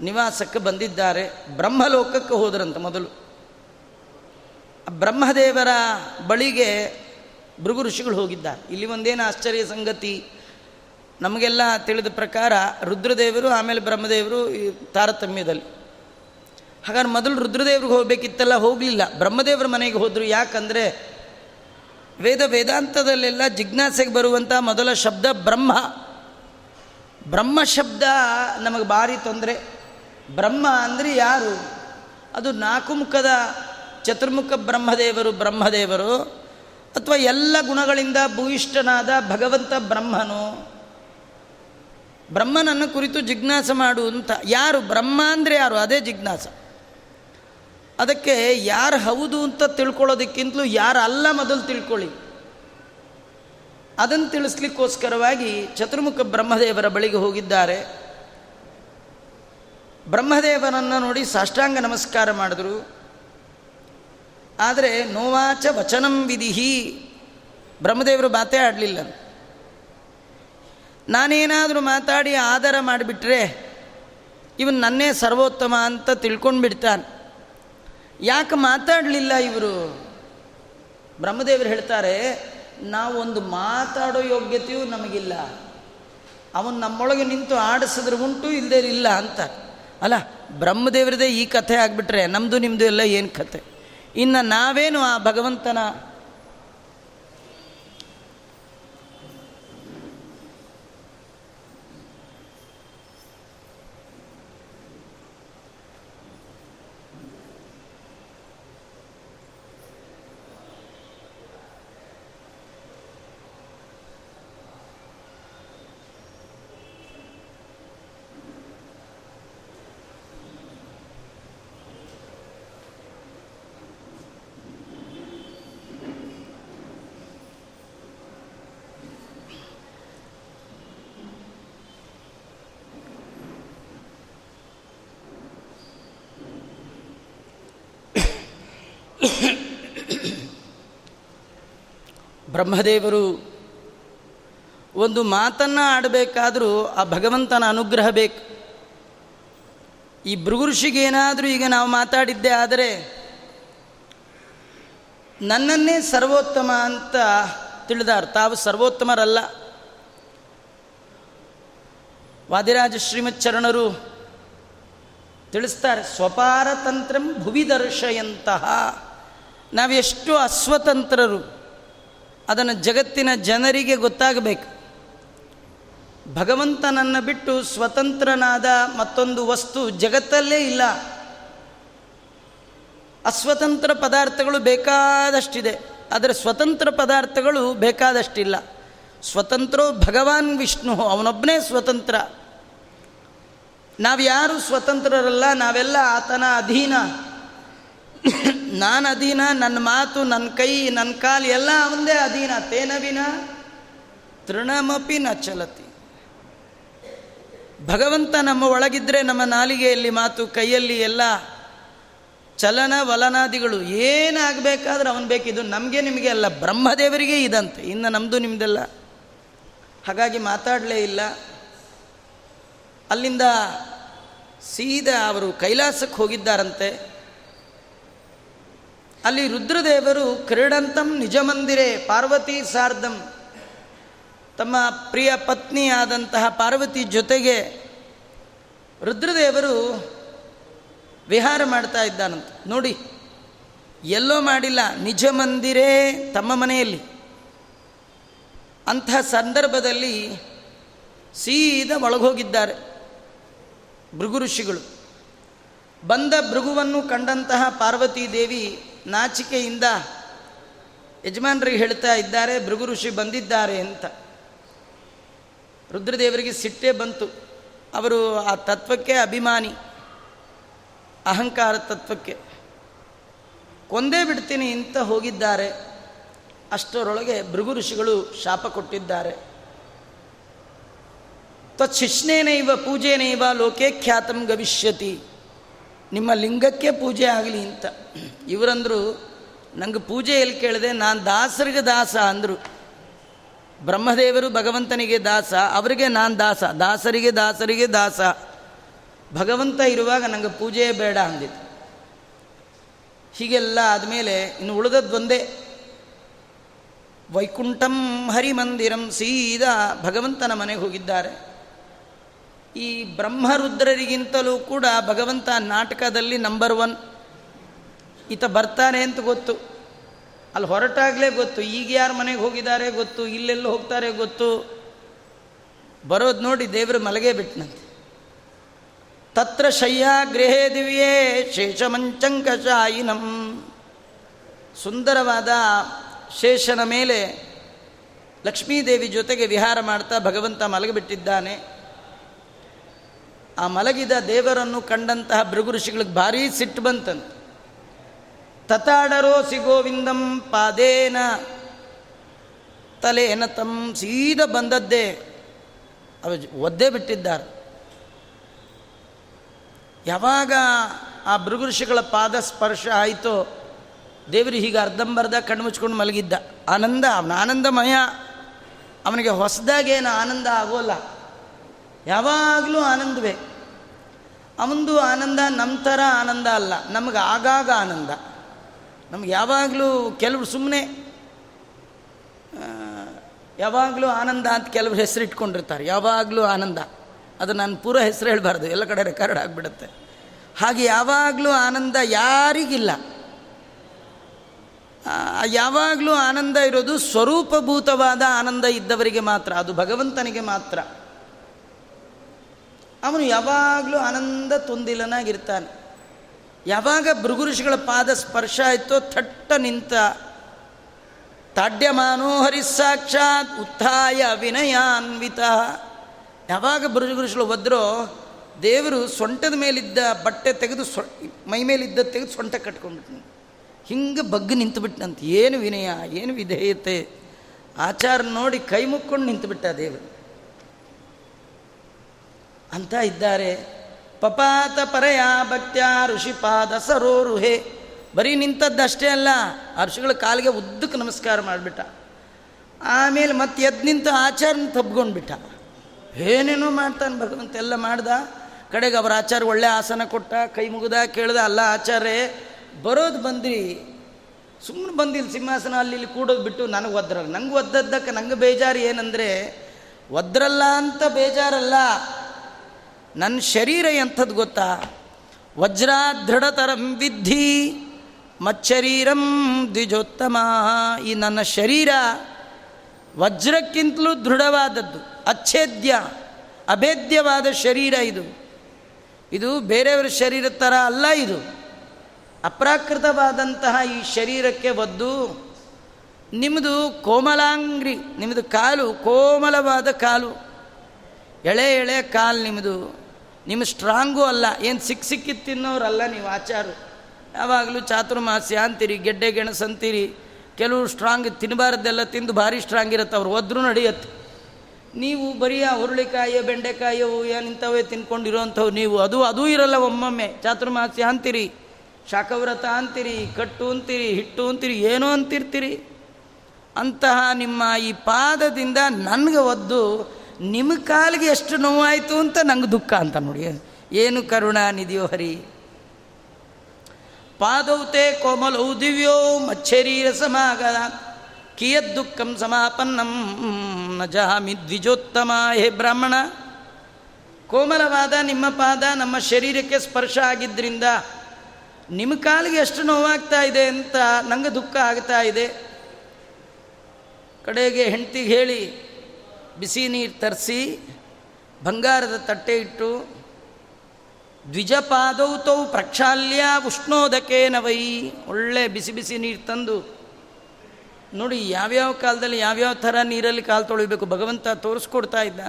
ನಿವಾಸಕ್ಕೆ ಬಂದಿದ್ದಾರೆ, ಬ್ರಹ್ಮಲೋಕಕ್ಕೆ ಹೋದ್ರಂತ ಮೊದಲು. ಬ್ರಹ್ಮದೇವರ ಬಳಿಗೆ ಭೃಗು ಋಷಿಗಳು ಹೋಗಿದ್ದಾರೆ. ಇಲ್ಲಿ ಒಂದೇನು ಆಶ್ಚರ್ಯ ಸಂಗತಿ, ನಮಗೆಲ್ಲ ತಿಳಿದ ಪ್ರಕಾರ ರುದ್ರದೇವರು, ಆಮೇಲೆ ಬ್ರಹ್ಮದೇವರು ಈ ತಾರತಮ್ಯದಲ್ಲಿ. ಹಾಗಾದ್ರೆ ಮೊದಲು ರುದ್ರದೇವ್ರಿಗೆ ಹೋಗಬೇಕಿತ್ತಲ್ಲ, ಹೋಗಲಿಲ್ಲ. ಬ್ರಹ್ಮದೇವರ ಮನೆಗೆ ಹೋದರು ಯಾಕಂದರೆ ವೇದ ವೇದಾಂತದಲ್ಲೆಲ್ಲ ಜಿಜ್ಞಾಸೆಗೆ ಬರುವಂಥ ಮೊದಲ ಶಬ್ದ ಬ್ರಹ್ಮ. ಬ್ರಹ್ಮ ಶಬ್ದ ನಮಗೆ ಭಾರಿ ತೊಂದರೆ. ಬ್ರಹ್ಮ ಅಂದರೆ ಯಾರು? ಅದು ನಾಲ್ಕು ಮುಖದ ಚತುರ್ಮುಖ ಬ್ರಹ್ಮದೇವರು ಬ್ರಹ್ಮದೇವರು. ಅಥವಾ ಎಲ್ಲ ಗುಣಗಳಿಂದ ಭೂಯಿಷ್ಠನಾದ ಭಗವಂತ ಬ್ರಹ್ಮನು. ಬ್ರಹ್ಮನನ್ನು ಕುರಿತು ಜಿಜ್ಞಾಸ ಮಾಡು ಅಂತ. ಯಾರು? ಬ್ರಹ್ಮ ಅಂದರೆ ಯಾರು? ಅದೇ ಜಿಜ್ಞಾಸ. ಅದಕ್ಕೆ ಯಾರು ಹೌದು ಅಂತ ತಿಳ್ಕೊಳ್ಳೋದಕ್ಕಿಂತಲೂ ಯಾರು ಅಲ್ಲ ಮೊದಲು ತಿಳ್ಕೊಳ್ಳಿ. ಅದನ್ನು ತಿಳಿಸ್ಲಿಕ್ಕೋಸ್ಕರವಾಗಿ ಚತುರ್ಮುಖ ಬ್ರಹ್ಮದೇವರ ಬಳಿಗೆ ಹೋಗಿದ್ದಾರೆ. ಬ್ರಹ್ಮದೇವನನ್ನು ನೋಡಿ ಸಾಷ್ಟಾಂಗ ನಮಸ್ಕಾರ ಮಾಡಿದ್ರು. ಆದರೆ ನೋವಾಚ ವಚನಂ ವಿಧಿಹಿ. ಬ್ರಹ್ಮದೇವರು ಮಾತೇ ಆಡಲಿಲ್ಲ. ನಾನೇನಾದರೂ ಮಾತಾಡಿ ಆಧಾರ ಮಾಡಿಬಿಟ್ರೆ ಇವನು ನನ್ನೇ ಸರ್ವೋತ್ತಮ ಅಂತ ತಿಳ್ಕೊಂಡು ಬಿಡ್ತಾನೆ ಯಾಕೆ ಮಾತಾಡಲಿಲ್ಲ ಇವರು? ಬ್ರಹ್ಮದೇವರು ಹೇಳ್ತಾರೆ, ನಾವೊಂದು ಮಾತಾಡೋ ಯೋಗ್ಯತೆಯೂ ನಮಗಿಲ್ಲ. ಅವನು ನಮ್ಮೊಳಗೆ ನಿಂತು ಆಡಿಸಿದ್ರೆ ಉಂಟು ಇಲ್ಲದೇ ಇಲ್ಲ ಅಂತ. ಅಲ್ಲ ಬ್ರಹ್ಮದೇವರದೇ ಈ ಕಥೆ ಆಗಿಬಿಟ್ರೆ ನಮ್ಮದು ನಿಮ್ಮದು ಎಲ್ಲ ಏನು ಕಥೆ? ಇನ್ನು ನಾವೇನು ಆ ಭಗವಂತನ ಬ್ರಹ್ಮದೇವರು ಒಂದು ಮಾತನ್ನು ಆಡಬೇಕಾದರೂ ಆ ಭಗವಂತನ ಅನುಗ್ರಹ ಬೇಕು. ಈ ಭೃಗುಋಷಿಗೇನಾದರೂ ಈಗ ನಾವು ಮಾತಾಡಿದ್ದೆ ಆದರೆ ನನ್ನನ್ನೇ ಸರ್ವೋತ್ತಮ ಅಂತ ತಿಳಿದಾರು. ತಾವು ಸರ್ವೋತ್ತಮರಲ್ಲ. ವಾದಿರಾಜ ಶ್ರೀಮಚ್ಚರಣರು ತಿಳಿಸ್ತಾರೆ, ಸ್ವಪಾರತಂತ್ರಂ ಭುವಿ ದರ್ಶಯಂತಹ ನಾವೆಷ್ಟು ಅಸ್ವತಂತ್ರರು. ಅದನ್ನು ಜಗತ್ತಿನ ಜನರಿಗೆ ಗೊತ್ತಾಗಬೇಕು. ಭಗವಂತನನ್ನು ಬಿಟ್ಟು ಸ್ವತಂತ್ರನಾದ ಮತ್ತೊಂದು ವಸ್ತು ಜಗತ್ತಲ್ಲೇ ಇಲ್ಲ. ಅಸ್ವತಂತ್ರ ಪದಾರ್ಥಗಳು ಬೇಕಾದಷ್ಟಿದೆ. ಆದರೆ ಸ್ವತಂತ್ರ ಪದಾರ್ಥಗಳು ಬೇಕಾದಷ್ಟಿಲ್ಲ. ಸ್ವತಂತ್ರೋ ಭಗವಾನ್ ವಿಷ್ಣು, ಅವನೊಬ್ಬನೇ ಸ್ವತಂತ್ರ. ನಾವ್ಯಾರು ಸ್ವತಂತ್ರರಲ್ಲ, ನಾವೆಲ್ಲ ಆತನ ಅಧೀನ. ನಾನು ಅಧೀನ ನನ್ನ ಮಾತು ನನ್ನ ಕೈ ನನ್ನ ಕಾಲು ಎಲ್ಲ ಒಂದೇ ಅಧೀನ. ತೇನವಿನ ತೃಣಮಪಿ ನ ಚಲತಿ. ಭಗವಂತ ನಮ್ಮ ಒಳಗಿದ್ರೆ ನಮ್ಮ ನಾಲಿಗೆಯಲ್ಲಿ ಮಾತು, ಕೈಯಲ್ಲಿ ಎಲ್ಲ ಚಲನ ವಲನಾದಿಗಳು ಏನಾಗಬೇಕಾದ್ರೆ ಅವನು ಬೇಕಿದ್ದು ನಮಗೆ, ನಿಮಗೆ ಅಲ್ಲ. ಬ್ರಹ್ಮದೇವರಿಗೆ ಇದಂತೆ. ಇನ್ನು ನಮ್ಮದು ನಿಮ್ಮದೆಲ್ಲ ಹಾಗಾಗಿ ಮಾತಾಡಲೇ ಇಲ್ಲ. ಅಲ್ಲಿಂದ ಸೀದಾ ಅವರು ಕೈಲಾಸಕ್ಕೆ ಹೋಗಿದ್ದಾರಂತೆ. ಅಲ್ಲಿ ರುದ್ರದೇವರು ಕ್ರೀಡಂತಂ ನಿಜಮಂದಿರೇ ಪಾರ್ವತಿ ಸಾರ್ಧಂ. ತಮ್ಮ ಪ್ರಿಯ ಪತ್ನಿಯಾದಂತಹ ಪಾರ್ವತಿ ಜೊತೆಗೆ ರುದ್ರದೇವರು ವಿಹಾರ ಮಾಡ್ತಾ ಇದ್ದಾನಂತ. ನೋಡಿ, ಎಲ್ಲೋ ಮಾಡಿಲ್ಲ ನಿಜ ಮಂದಿರೇ ತಮ್ಮ ಮನೆಯಲ್ಲಿ. ಅಂಥ ಸಂದರ್ಭದಲ್ಲಿ ಸೀದಾ ಒಳಗೋಗಿದ್ದಾರೆ ಭೃಗು ಋಷಿಗಳು. ಬಂದ ಭೃಗುವನ್ನು ಕಂಡಂತಹ ಪಾರ್ವತಿ ದೇವಿ ನಾಚಿಕೆಯಿಂದ ಯಜಮಾನರಿಗೆ ಹೇಳ್ತಾ ಇದ್ದಾರೆ, ಭೃಗು ಋಷಿ ಬಂದಿದ್ದಾರೆ ಅಂತ. ರುದ್ರದೇವರಿಗೆ ಸಿಟ್ಟೇ ಬಂತು. ಅವರು ಆ ತತ್ವಕ್ಕೆ ಅಭಿಮಾನಿ, ಅಹಂಕಾರ ತತ್ವಕ್ಕೆ. ಕೊಂದೇ ಬಿಡ್ತೀನಿ ಅಂತ ಹೋಗಿದ್ದಾರೆ. ಅಷ್ಟರೊಳಗೆ ಭೃಗು ಋಷಿಗಳು ಶಾಪ ಕೊಟ್ಟಿದ್ದಾರೆ. ತ್ವಚ್ಛಿಷ್ಣೇನೈವ ಪೂಜೆನೈವ ಲೋಕೆ ಖ್ಯಾತಂ ಗವಿಷ್ಯತಿ. ನಿಮ್ಮ ಲಿಂಗಕ್ಕೆ ಪೂಜೆ ಆಗಲಿ ಅಂತ. ಇವರಂದರು, ನಂಗೆ ಪೂಜೆ ಎಲ್ಲಿ ಕೇಳಿದೆ, ನಾನು ದಾಸರಿಗೆ ದಾಸ ಅಂದರು. ಬ್ರಹ್ಮದೇವರು ಭಗವಂತನಿಗೆ ದಾಸ, ಅವರಿಗೆ ನಾನು ದಾಸ, ದಾಸರಿಗೆ ದಾಸರಿಗೆ ದಾಸ. ಭಗವಂತ ಇರುವಾಗ ನಂಗೆ ಪೂಜೆ ಬೇಡ ಅಂದಿತ್ತು. ಹೀಗೆಲ್ಲ ಆದಮೇಲೆ ಇನ್ನು ಉಳಿದದ್ದೊಂದೇ ವೈಕುಂಠಂ ಹರಿಮಂದಿರಂ ಸೀದಾ ಭಗವಂತನ ಮನೆಗೆ ಹೋಗಿದ್ದಾರೆ. ಈ ಬ್ರಹ್ಮರುದ್ರರಿಗಿಂತಲೂ ಕೂಡ ಭಗವಂತ ನಾಟಕದಲ್ಲಿ ನಂಬರ್ ಒನ್ ಈತ ಬರ್ತಾನೆ ಅಂತ ಗೊತ್ತು. ಅಲ್ಲಿ ಹೊರಟಾಗಲೇ ಗೊತ್ತು. ಈಗ ಯಾರು ಮನೆಗೆ ಹೋಗಿದ್ದಾರೆ ಗೊತ್ತು. ಇಲ್ಲೆಲ್ಲ ಹೋಗ್ತಾರೆ ಗೊತ್ತು. ಬರೋದು ನೋಡಿ ದೇವರು ಮಲಗೇ ಬಿಟ್ಟನಂತೆ ತತ್ರ ಶಯ್ಯಾಗೃಹೇ ದಿವ್ಯೇ ಶೇಷಮಂಚಂಕಶಾಯಿನಂ ಸುಂದರವಾದ ಶೇಷನ ಮೇಲೆ ಲಕ್ಷ್ಮೀದೇವಿ ಜೊತೆಗೆ ವಿಹಾರ ಮಾಡ್ತಾ ಭಗವಂತ ಮಲಗಿಬಿಟ್ಟಿದ್ದಾನೆ. ಆ ಮಲಗಿದ ದೇವರನ್ನು ಕಂಡಂತಹ ಭೃಗು ಋಷಿಗಳಿಗೆ ಭಾರೀ ಸಿಟ್ಟು ಬಂತಂತೆ. ತತಾಡರೋ ಗೋವಿಂದಂ ಪಾದೇನ ತಲೇನ ತಮ್ಮ ಸೀದ ಬಂದದ್ದೇ ಅವ ಒದ್ದೇ ಬಿಟ್ಟಿದ್ದಾರೆ. ಯಾವಾಗ ಆ ಋಷಿಗಳ ಪಾದ ಸ್ಪರ್ಶ ಆಯಿತೋ ದೇವರು ಹೀಗೆ ಅರ್ಧಂಬರ್ಧ ಕಣ್ಣು ಮುಚ್ಕೊಂಡು ಮಲಗಿದ್ದ. ಆನಂದ, ಅವನ ಆನಂದಮಯ. ಅವನಿಗೆ ಹೊಸದಾಗೇನು ಆನಂದ ಆಗೋಲ್ಲ. ಯಾವಾಗಲೂ ಆನಂದವೇ. ಅವನದು ಆನಂದ ನಮ್ಮ ಥರ ಆನಂದ ಅಲ್ಲ, ನಮಗೆ ಆಗಾಗ ಆನಂದ. ನಮ್ಗೆ ಯಾವಾಗಲೂ ಕೆಲವರು ಸುಮ್ಮನೆ ಯಾವಾಗಲೂ ಆನಂದ ಅಂತ ಕೆಲವರು ಹೆಸರು ಇಟ್ಕೊಂಡಿರ್ತಾರೆ ಯಾವಾಗಲೂ ಆನಂದ. ಅದು ನಾನು ಪೂರ ಹೆಸರು ಹೇಳಬಾರ್ದು, ಎಲ್ಲ ಕಡೆ ರೆಕಾರ್ಡ್ ಆಗಿಬಿಡುತ್ತೆ. ಹಾಗೆ ಯಾವಾಗಲೂ ಆನಂದ ಯಾರಿಗಿಲ್ಲ. ಯಾವಾಗಲೂ ಆನಂದ ಇರೋದು ಸ್ವರೂಪಭೂತವಾದ ಆನಂದ ಇದ್ದವರಿಗೆ ಮಾತ್ರ, ಅದು ಭಗವಂತನಿಗೆ ಮಾತ್ರ. ಅವನು ಯಾವಾಗಲೂ ಆನಂದ ತುಂದಿಲನಾಗಿರ್ತಾನೆ. ಯಾವಾಗ ಭೃಗುರುಷಿಗಳ ಪಾದ ಸ್ಪರ್ಶ ಆಯಿತೋ ಥಟ್ಟ ನಿಂತ, ತಾಡ್ಯಮಾನೋ ಸಾಕ್ಷಾತ್ ಉತ್ಥಾಯ ವಿನಯಾನ್ವಿತ. ಯಾವಾಗ ಭೃಗುರುಷಿಗಳು ಒದ್ರೋ, ದೇವರು ಸೊಂಟದ ಮೇಲಿದ್ದ ಬಟ್ಟೆ ತೆಗೆದು ಸೊ, ಮೈ ಮೇಲಿದ್ದ ತೆಗೆದು ಸೊಂಟ ಕಟ್ಕೊಂಡ್ಬಿಟ್ಟು ಹಿಂಗೆ ಬಗ್ಗಿ ನಿಂತುಬಿಟ್ಟಂತ ಏನು ವಿನಯ, ಏನು ವಿಧೇಯತೆ. ಆಚಾರ ನೋಡಿ ಕೈ ಮುಕ್ಕೊಂಡು ನಿಂತುಬಿಟ್ಟ ದೇವರು. ಅಂತ ಇದ್ದಾರೆ. ಪಪಾತ ಪರಯ ಭಕ್ತ್ಯ ಋಷಿಪಾದ ಸರೋರುಹೆ ಬರೀ ನಿಂತದ್ದಷ್ಟೇ ಅಲ್ಲ, ಆ ಋಷಿಗಳ ಕಾಲಿಗೆ ಉದ್ದಕ್ಕೆ ನಮಸ್ಕಾರ ಮಾಡಿಬಿಟ್ಟ. ಆಮೇಲೆ ಮತ್ತೆ ಎದ್ದು ನಿಂತು ಆಚಾರನ ತಬ್ಕೊಂಡ್ಬಿಟ್ಟ ಏನೇನೋ ಮಾಡ್ತಾನೆ ಭಗವಂತ ಎಲ್ಲ ಮಾಡ್ದ. ಕಡೆಗೆ ಅವರ ಆಚಾರ ಒಳ್ಳೆ ಆಸನ ಕೊಟ್ಟ, ಕೈ ಮುಗಿದ, ಕೇಳ್ದ, ಅಲ್ಲ ಆಚಾರ್ಯ, ಬರೋದು ಬಂದ್ರಿ. ಸುಮ್ಮನೆ ಬಂದಿಲ್ಲ ಸಿಂಹಾಸನ ಅಲ್ಲಿ ಇಲ್ಲಿ ಕೂಡೋದು ಬಿಟ್ಟು ನನಗೆ ಒದ್ರಲ್ಲ. ನಂಗೆ ಒದ್ದದ್ದಕ್ಕೆ ನಂಗೆ ಬೇಜಾರು ಏನಂದರೆ, ಒದ್ರಲ್ಲ ಅಂತ ಬೇಜಾರಲ್ಲ. ನನ್ನ ಶರೀರ ಎಂಥದ್ದು ಗೊತ್ತಾ? ವಜ್ರಾದೃಢತರಂ ವಿದ್ಧಿ ಮಚ್ಚರೀರಂ ದ್ವಿಜೋತ್ತಮ. ಈ ನನ್ನ ಶರೀರ ವಜ್ರಕ್ಕಿಂತಲೂ ದೃಢವಾದದ್ದು, ಅಚ್ಛೇದ್ಯ, ಅಭೇದ್ಯವಾದ ಶರೀರ ಇದು. ಇದು ಬೇರೆಯವರ ಶರೀರ ಥರ ಅಲ್ಲ ಇದು. ಅಪ್ರಾಕೃತವಾದಂತಹ ಈ ಶರೀರಕ್ಕೆ ಒದ್ದು ನಿಮ್ಮದು ಕೋಮಲಾಂಗ್ರಿ ನಿಮ್ಮದು ಕಾಲು ಕೋಮಲವಾದ ಕಾಲು. ಎಳೆ ಎಳೆ ಕಾಲು ನಿಮ್ಮದು ನಿಮ್ಮ ಸ್ಟ್ರಾಂಗು ಅಲ್ಲ, ಏನು ಸಿಕ್ಕ ಸಿಕ್ಕಿತ್ತು ತಿನ್ನೋರಲ್ಲ ನೀವು ಆಚಾರು. ಯಾವಾಗಲೂ ಚಾತುರ್ಮಾಸ್ಯ ಅಂತೀರಿ, ಗೆಡ್ಡೆ ಗೆಣಸು ಅಂತೀರಿ, ಕೆಲವು ಸ್ಟ್ರಾಂಗ್ ತಿನ್ನಬಾರ್ದೆಲ್ಲ ತಿಂದು ಭಾರಿ ಸ್ಟ್ರಾಂಗ್ ಇರುತ್ತೆ, ಅವ್ರು ಒದ್ರೂ ನಡೆಯುತ್ತೆ. ನೀವು ಬರೀ ಆ ಹುರುಳಿಕಾಯಿ, ಬೆಂಡೆಕಾಯಿ ಇಂಥವೇ ತಿನ್ಕೊಂಡಿರೋವಂಥವು ನೀವು. ಅದು, ಅದೂ ಇರಲ್ಲ ಒಮ್ಮೊಮ್ಮೆ. ಚಾತುರ್ಮಾಸ್ಯ ಅಂತೀರಿ, ಶಾಖವ್ರತ ಅಂತೀರಿ, ಕಟ್ಟು ಅಂತೀರಿ, ಹಿಟ್ಟು ಅಂತೀರಿ, ಏನೋ ಅಂತಿರ್ತೀರಿ. ಅಂತಹ ನಿಮ್ಮ ಈ ಪಾದದಿಂದ ನನಗೆ ಒದ್ದು ನಿಮ್ಮ ಕಾಲಿಗೆ ಎಷ್ಟು ನೋವಾಯಿತು ಅಂತ ನಂಗೆ ದುಃಖ ಅಂತ ನೋಡಿ. ಏನು ಕರುಣಾ ನಿಧಿಯೋ ಹರಿ. ಪಾದೌತೆ ಕೋಮಲೌ ದಿವ್ಯೋ ಮಚ್ಚರೀರ ಸಮಾಗ ಕಿಯದ್ ದುಃಖಂ ಸಮಾಪನ್ನಂ ನ ದ್ವಿಜೋತ್ತಮ ಹೇ ಬ್ರಾಹ್ಮಣ. ಕೋಮಲವಾದ ನಿಮ್ಮ ಪಾದ ನಮ್ಮ ಶರೀರಕ್ಕೆ ಸ್ಪರ್ಶ ಆಗಿದ್ದರಿಂದ ನಿಮ್ಮ ಕಾಲಿಗೆ ಎಷ್ಟು ನೋವಾಗ್ತಾ ಇದೆ ಅಂತ ನಂಗೆ ದುಃಖ ಆಗ್ತಾ ಇದೆ. ಕಡೆಗೆ ಹೆಂಡ್ತಿಗೆ ಹೇಳಿ ಬಿಸಿ ನೀರು ತರಿಸಿ ಬಂಗಾರದ ತಟ್ಟೆ ಇಟ್ಟು, ದ್ವಿಜಪಾದೌತೌ ಪ್ರಕ್ಷಾಲ್ಯ ಉಷ್ಣೋದಕೇನ ವೈ ಒಳ್ಳೆ ಬಿಸಿ ಬಿಸಿ ನೀರು ತಂದು. ನೋಡಿ, ಯಾವ್ಯಾವ ಕಾಲದಲ್ಲಿ ಯಾವ್ಯಾವ ಥರ ನೀರಲ್ಲಿ ಕಾಲು ತೊಳಿಬೇಕು ಭಗವಂತ ತೋರಿಸ್ಕೊಡ್ತಾ ಇದ್ದ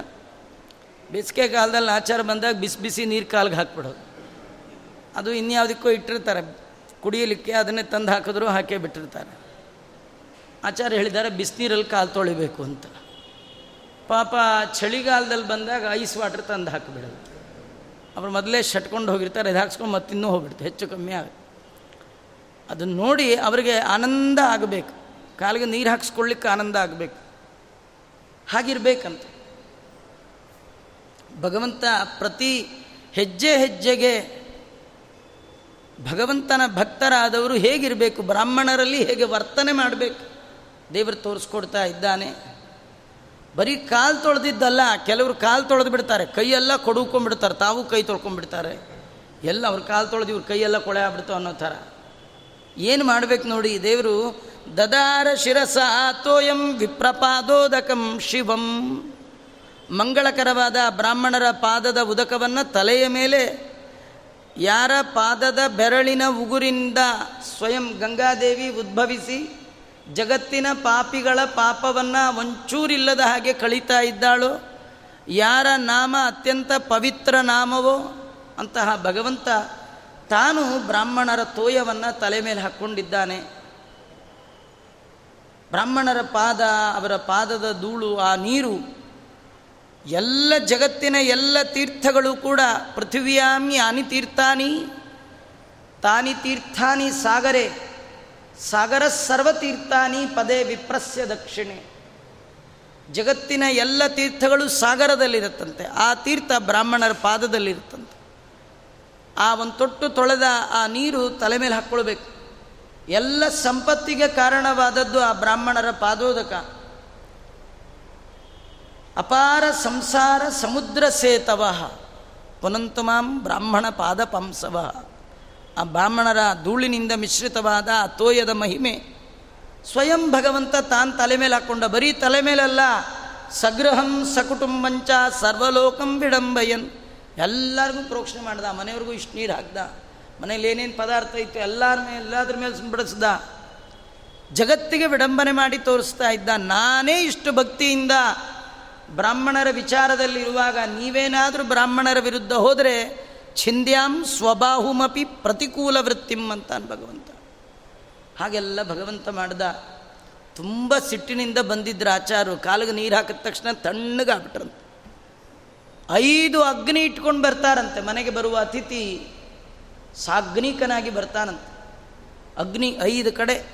ಬೇಸಿಗೆ ಕಾಲದಲ್ಲಿ ಆಚಾರ ಬಂದಾಗ ಬಿಸಿ ಬಿಸಿ ನೀರು ಕಾಲಿಗೆ ಹಾಕ್ಬಿಡೋದು. ಅದು ಇನ್ಯಾವುದಕ್ಕೂ ಇಟ್ಟಿರ್ತಾರೆ. ಕುಡಿಯಲಿಕ್ಕೆ ಅದನ್ನೇ ತಂದು ಹಾಕಿದ್ರು ಹಾಕೇ ಬಿಟ್ಟಿರ್ತಾರೆ. ಆಚಾರ್ಯ ಹೇಳಿದ್ದಾರೆ, ಬಿಸಿನೀರಲ್ಲಿ ಕಾಲು ತೊಳಿಬೇಕು ಅಂತ. ಪಾಪ ಚಳಿಗಾಲದಲ್ಲಿ ಬಂದಾಗ ಐಸ್ ವಾಟರ್ ತಂದು ಹಾಕಿಬಿಡೋದು. ಅವ್ರು ಮೊದಲೇ ಶಟ್ಕೊಂಡು ಹೋಗಿರ್ತಾರೆ, ಇದು ಹಾಕ್ಸ್ಕೊಂಡು ಮತ್ತಿನ್ನೂ ಹೋಗ್ಬಿಡ್ತು ಹೆಚ್ಚು ಕಮ್ಮಿ ಆಗ ಅದನ್ನು ನೋಡಿ ಅವರಿಗೆ ಆನಂದ ಆಗಬೇಕು. ಕಾಲಿಗೆ ನೀರು ಹಾಕ್ಸ್ಕೊಳ್ಳಿಕ್ಕೆ ಆನಂದ ಆಗಬೇಕು. ಹಾಗಿರ್ಬೇಕಂತ. ಭಗವಂತ ಪ್ರತಿ ಹೆಜ್ಜೆ ಹೆಜ್ಜೆಗೆ ಭಗವಂತನ ಭಕ್ತರಾದವರು ಹೇಗಿರಬೇಕು, ಬ್ರಾಹ್ಮಣರಲ್ಲಿ ಹೇಗೆ ವರ್ತನೆ ಮಾಡಬೇಕು, ದೇವರು ತೋರಿಸ್ಕೊಡ್ತಾ ಇದ್ದಾನೆ. ಬರೀ ಕಾಲು ತೊಳೆದಿದ್ದಲ್ಲ, ಕೆಲವರು ಕಾಲು ತೊಳೆದು ಬಿಡ್ತಾರೆ. ಕೈಯೆಲ್ಲ ಕೊಡುಕೊಂಡ್ಬಿಡ್ತಾರೆ, ತಾವು ಕೈ ತೊಳ್ಕೊಂಡ್ಬಿಡ್ತಾರೆ. ಎಲ್ಲ ಅವ್ರ ಕಾಲು ತೊಳೆದು ಇವ್ರ ಕೈಯೆಲ್ಲ ಕೊಳೆ ಆಗ್ಬಿಡ್ತು ಅನ್ನೋ ಥರ. ಏನು ಮಾಡಬೇಕು ನೋಡಿ, ದೇವರು, ದದಾರ ಶಿರಸ ಆತೋಯಂ ವಿಪ್ರಪಾದೋದಕಂ ಶಿವಂ. ಮಂಗಳಕರವಾದ ಬ್ರಾಹ್ಮಣರ ಪಾದದ ಉದಕವನ್ನು ತಲೆಯ ಮೇಲೆ, ಯಾರ ಪಾದದ ಬೆರಳಿನ ಉಗುರಿಂದ ಸ್ವಯಂ ಗಂಗಾದೇವಿ ಉದ್ಭವಿಸಿ ಜಗತ್ತಿನ ಪಾಪಿಗಳ ಪಾಪವನ್ನು ಒಂಚೂರಿಲ್ಲದ ಹಾಗೆ ಕಳೀತಾ ಇದ್ದಾಳು? ಯಾರ ನಾಮ ಅತ್ಯಂತ ಪವಿತ್ರ ನಾಮವೋ? ಅಂತಹ ಭಗವಂತ ತಾನು ಬ್ರಾಹ್ಮಣರ ತೋಯವನ್ನು ತಲೆ ಮೇಲೆ ಹಾಕ್ಕೊಂಡಿದ್ದಾನೆ. ಬ್ರಾಹ್ಮಣರ ಪಾದ, ಅವರ ಪಾದದ ಧೂಳು, ಆ ನೀರು, ಎಲ್ಲ ಜಗತ್ತಿನ ಎಲ್ಲ ತೀರ್ಥಗಳು ಕೂಡ ಪೃಥಿವ್ಯಾಮಿ ಅನಿತೀರ್ಥಾನಿ ತಾನಿ ತೀರ್ಥಾನಿ ಸಾಗರೆ. ಸಾಗರ ಸರ್ವತೀರ್ಥಾನಿ ಪದೇ ವಿಪ್ರಸ್ಯ ದಕ್ಷಿಣೆ. ಜಗತ್ತಿನ ಎಲ್ಲ ತೀರ್ಥಗಳು ಸಾಗರದಲ್ಲಿರುತ್ತಂತೆ. ಆ ತೀರ್ಥ ಬ್ರಾಹ್ಮಣರ ಪಾದದಲ್ಲಿರುತ್ತಂತೆ. ಆ ಒಂದು ತೊಟ್ಟು ತೊಳೆದ ಆ ನೀರು ತಲೆ ಮೇಲೆ ಹಾಕ್ಕೊಳ್ಬೇಕು. ಎಲ್ಲ ಸಂಪತ್ತಿಗೆ ಕಾರಣವಾದದ್ದು ಆ ಬ್ರಾಹ್ಮಣರ ಪಾದೋದಕ. ಅಪಾರ ಸಂಸಾರ ಸಮುದ್ರ ಸೇತವ. ಪುನಂತುಮಾಂ ಬ್ರಾಹ್ಮಣ ಪಾದ ಪಂಸವ. ಆ ಬ್ರಾಹ್ಮಣರ ಧೂಳಿನಿಂದ ಮಿಶ್ರಿತವಾದ ಆ ತೋಯದ ಮಹಿಮೆ. ಸ್ವಯಂ ಭಗವಂತ ತಾನು ತಲೆ ಮೇಲೆ ಹಾಕ್ಕೊಂಡ ಬರೀ ತಲೆ ಮೇಲಲ್ಲ ಸಗೃಹಂ ಸಕುಟುಂಬಂಚ ಸರ್ವಲೋಕಂ ವಿಡಂಬಯನ್. ಎಲ್ಲರಿಗೂ ಪ್ರೋಕ್ಷಣೆ ಮಾಡ್ದ ಮನೆಯವ್ರಿಗೂ ಇಷ್ಟು ನೀರು ಹಾಕ್ದ. ಮನೇಲಿ ಏನೇನು ಪದಾರ್ಥ ಇತ್ತು ಎಲ್ಲರ ಮೇಲೆ ಎಲ್ಲದ್ರ ಮೇಲೆ ಬಿಡಿಸ್ದ ಜಗತ್ತಿಗೆ ವಿಡಂಬನೆ ಮಾಡಿ ತೋರಿಸ್ತಾ ಇದ್ದ, ನಾನೇ ಇಷ್ಟು ಭಕ್ತಿಯಿಂದ ಬ್ರಾಹ್ಮಣರ ವಿಚಾರದಲ್ಲಿರುವಾಗ ನೀವೇನಾದರೂ ಬ್ರಾಹ್ಮಣರ ವಿರುದ್ಧ ಹೋದರೆ ಛಿಂದ್ಯಾಂ ಸ್ವಬಾಹುಮಪಿ ಪ್ರತಿಕೂಲ ವೃತ್ತಿಂ ಅಂತಾನೆ ಭಗವಂತ. ಹಾಗೆಲ್ಲ ಭಗವಂತ ಮಾಡ್ದ. ತುಂಬ ಸಿಟ್ಟಿನಿಂದ ಬಂದಿದ್ರು ಆಚಾರು ಕಾಲಿಗೆ ನೀರು ಹಾಕಿದ ತಕ್ಷಣ ತಣ್ಣಗಾಗ್ಬಿಟ್ರಂತೆ ಐದು ಅಗ್ನಿ ಇಟ್ಕೊಂಡು ಬರ್ತಾರಂತೆ. ಮನೆಗೆ ಬರುವ ಅತಿಥಿ ಸಾಗ್ನಿಕನಾಗಿ ಬರ್ತಾನಂತೆ. ಅಗ್ನಿ ಐದು ಕಡೆ.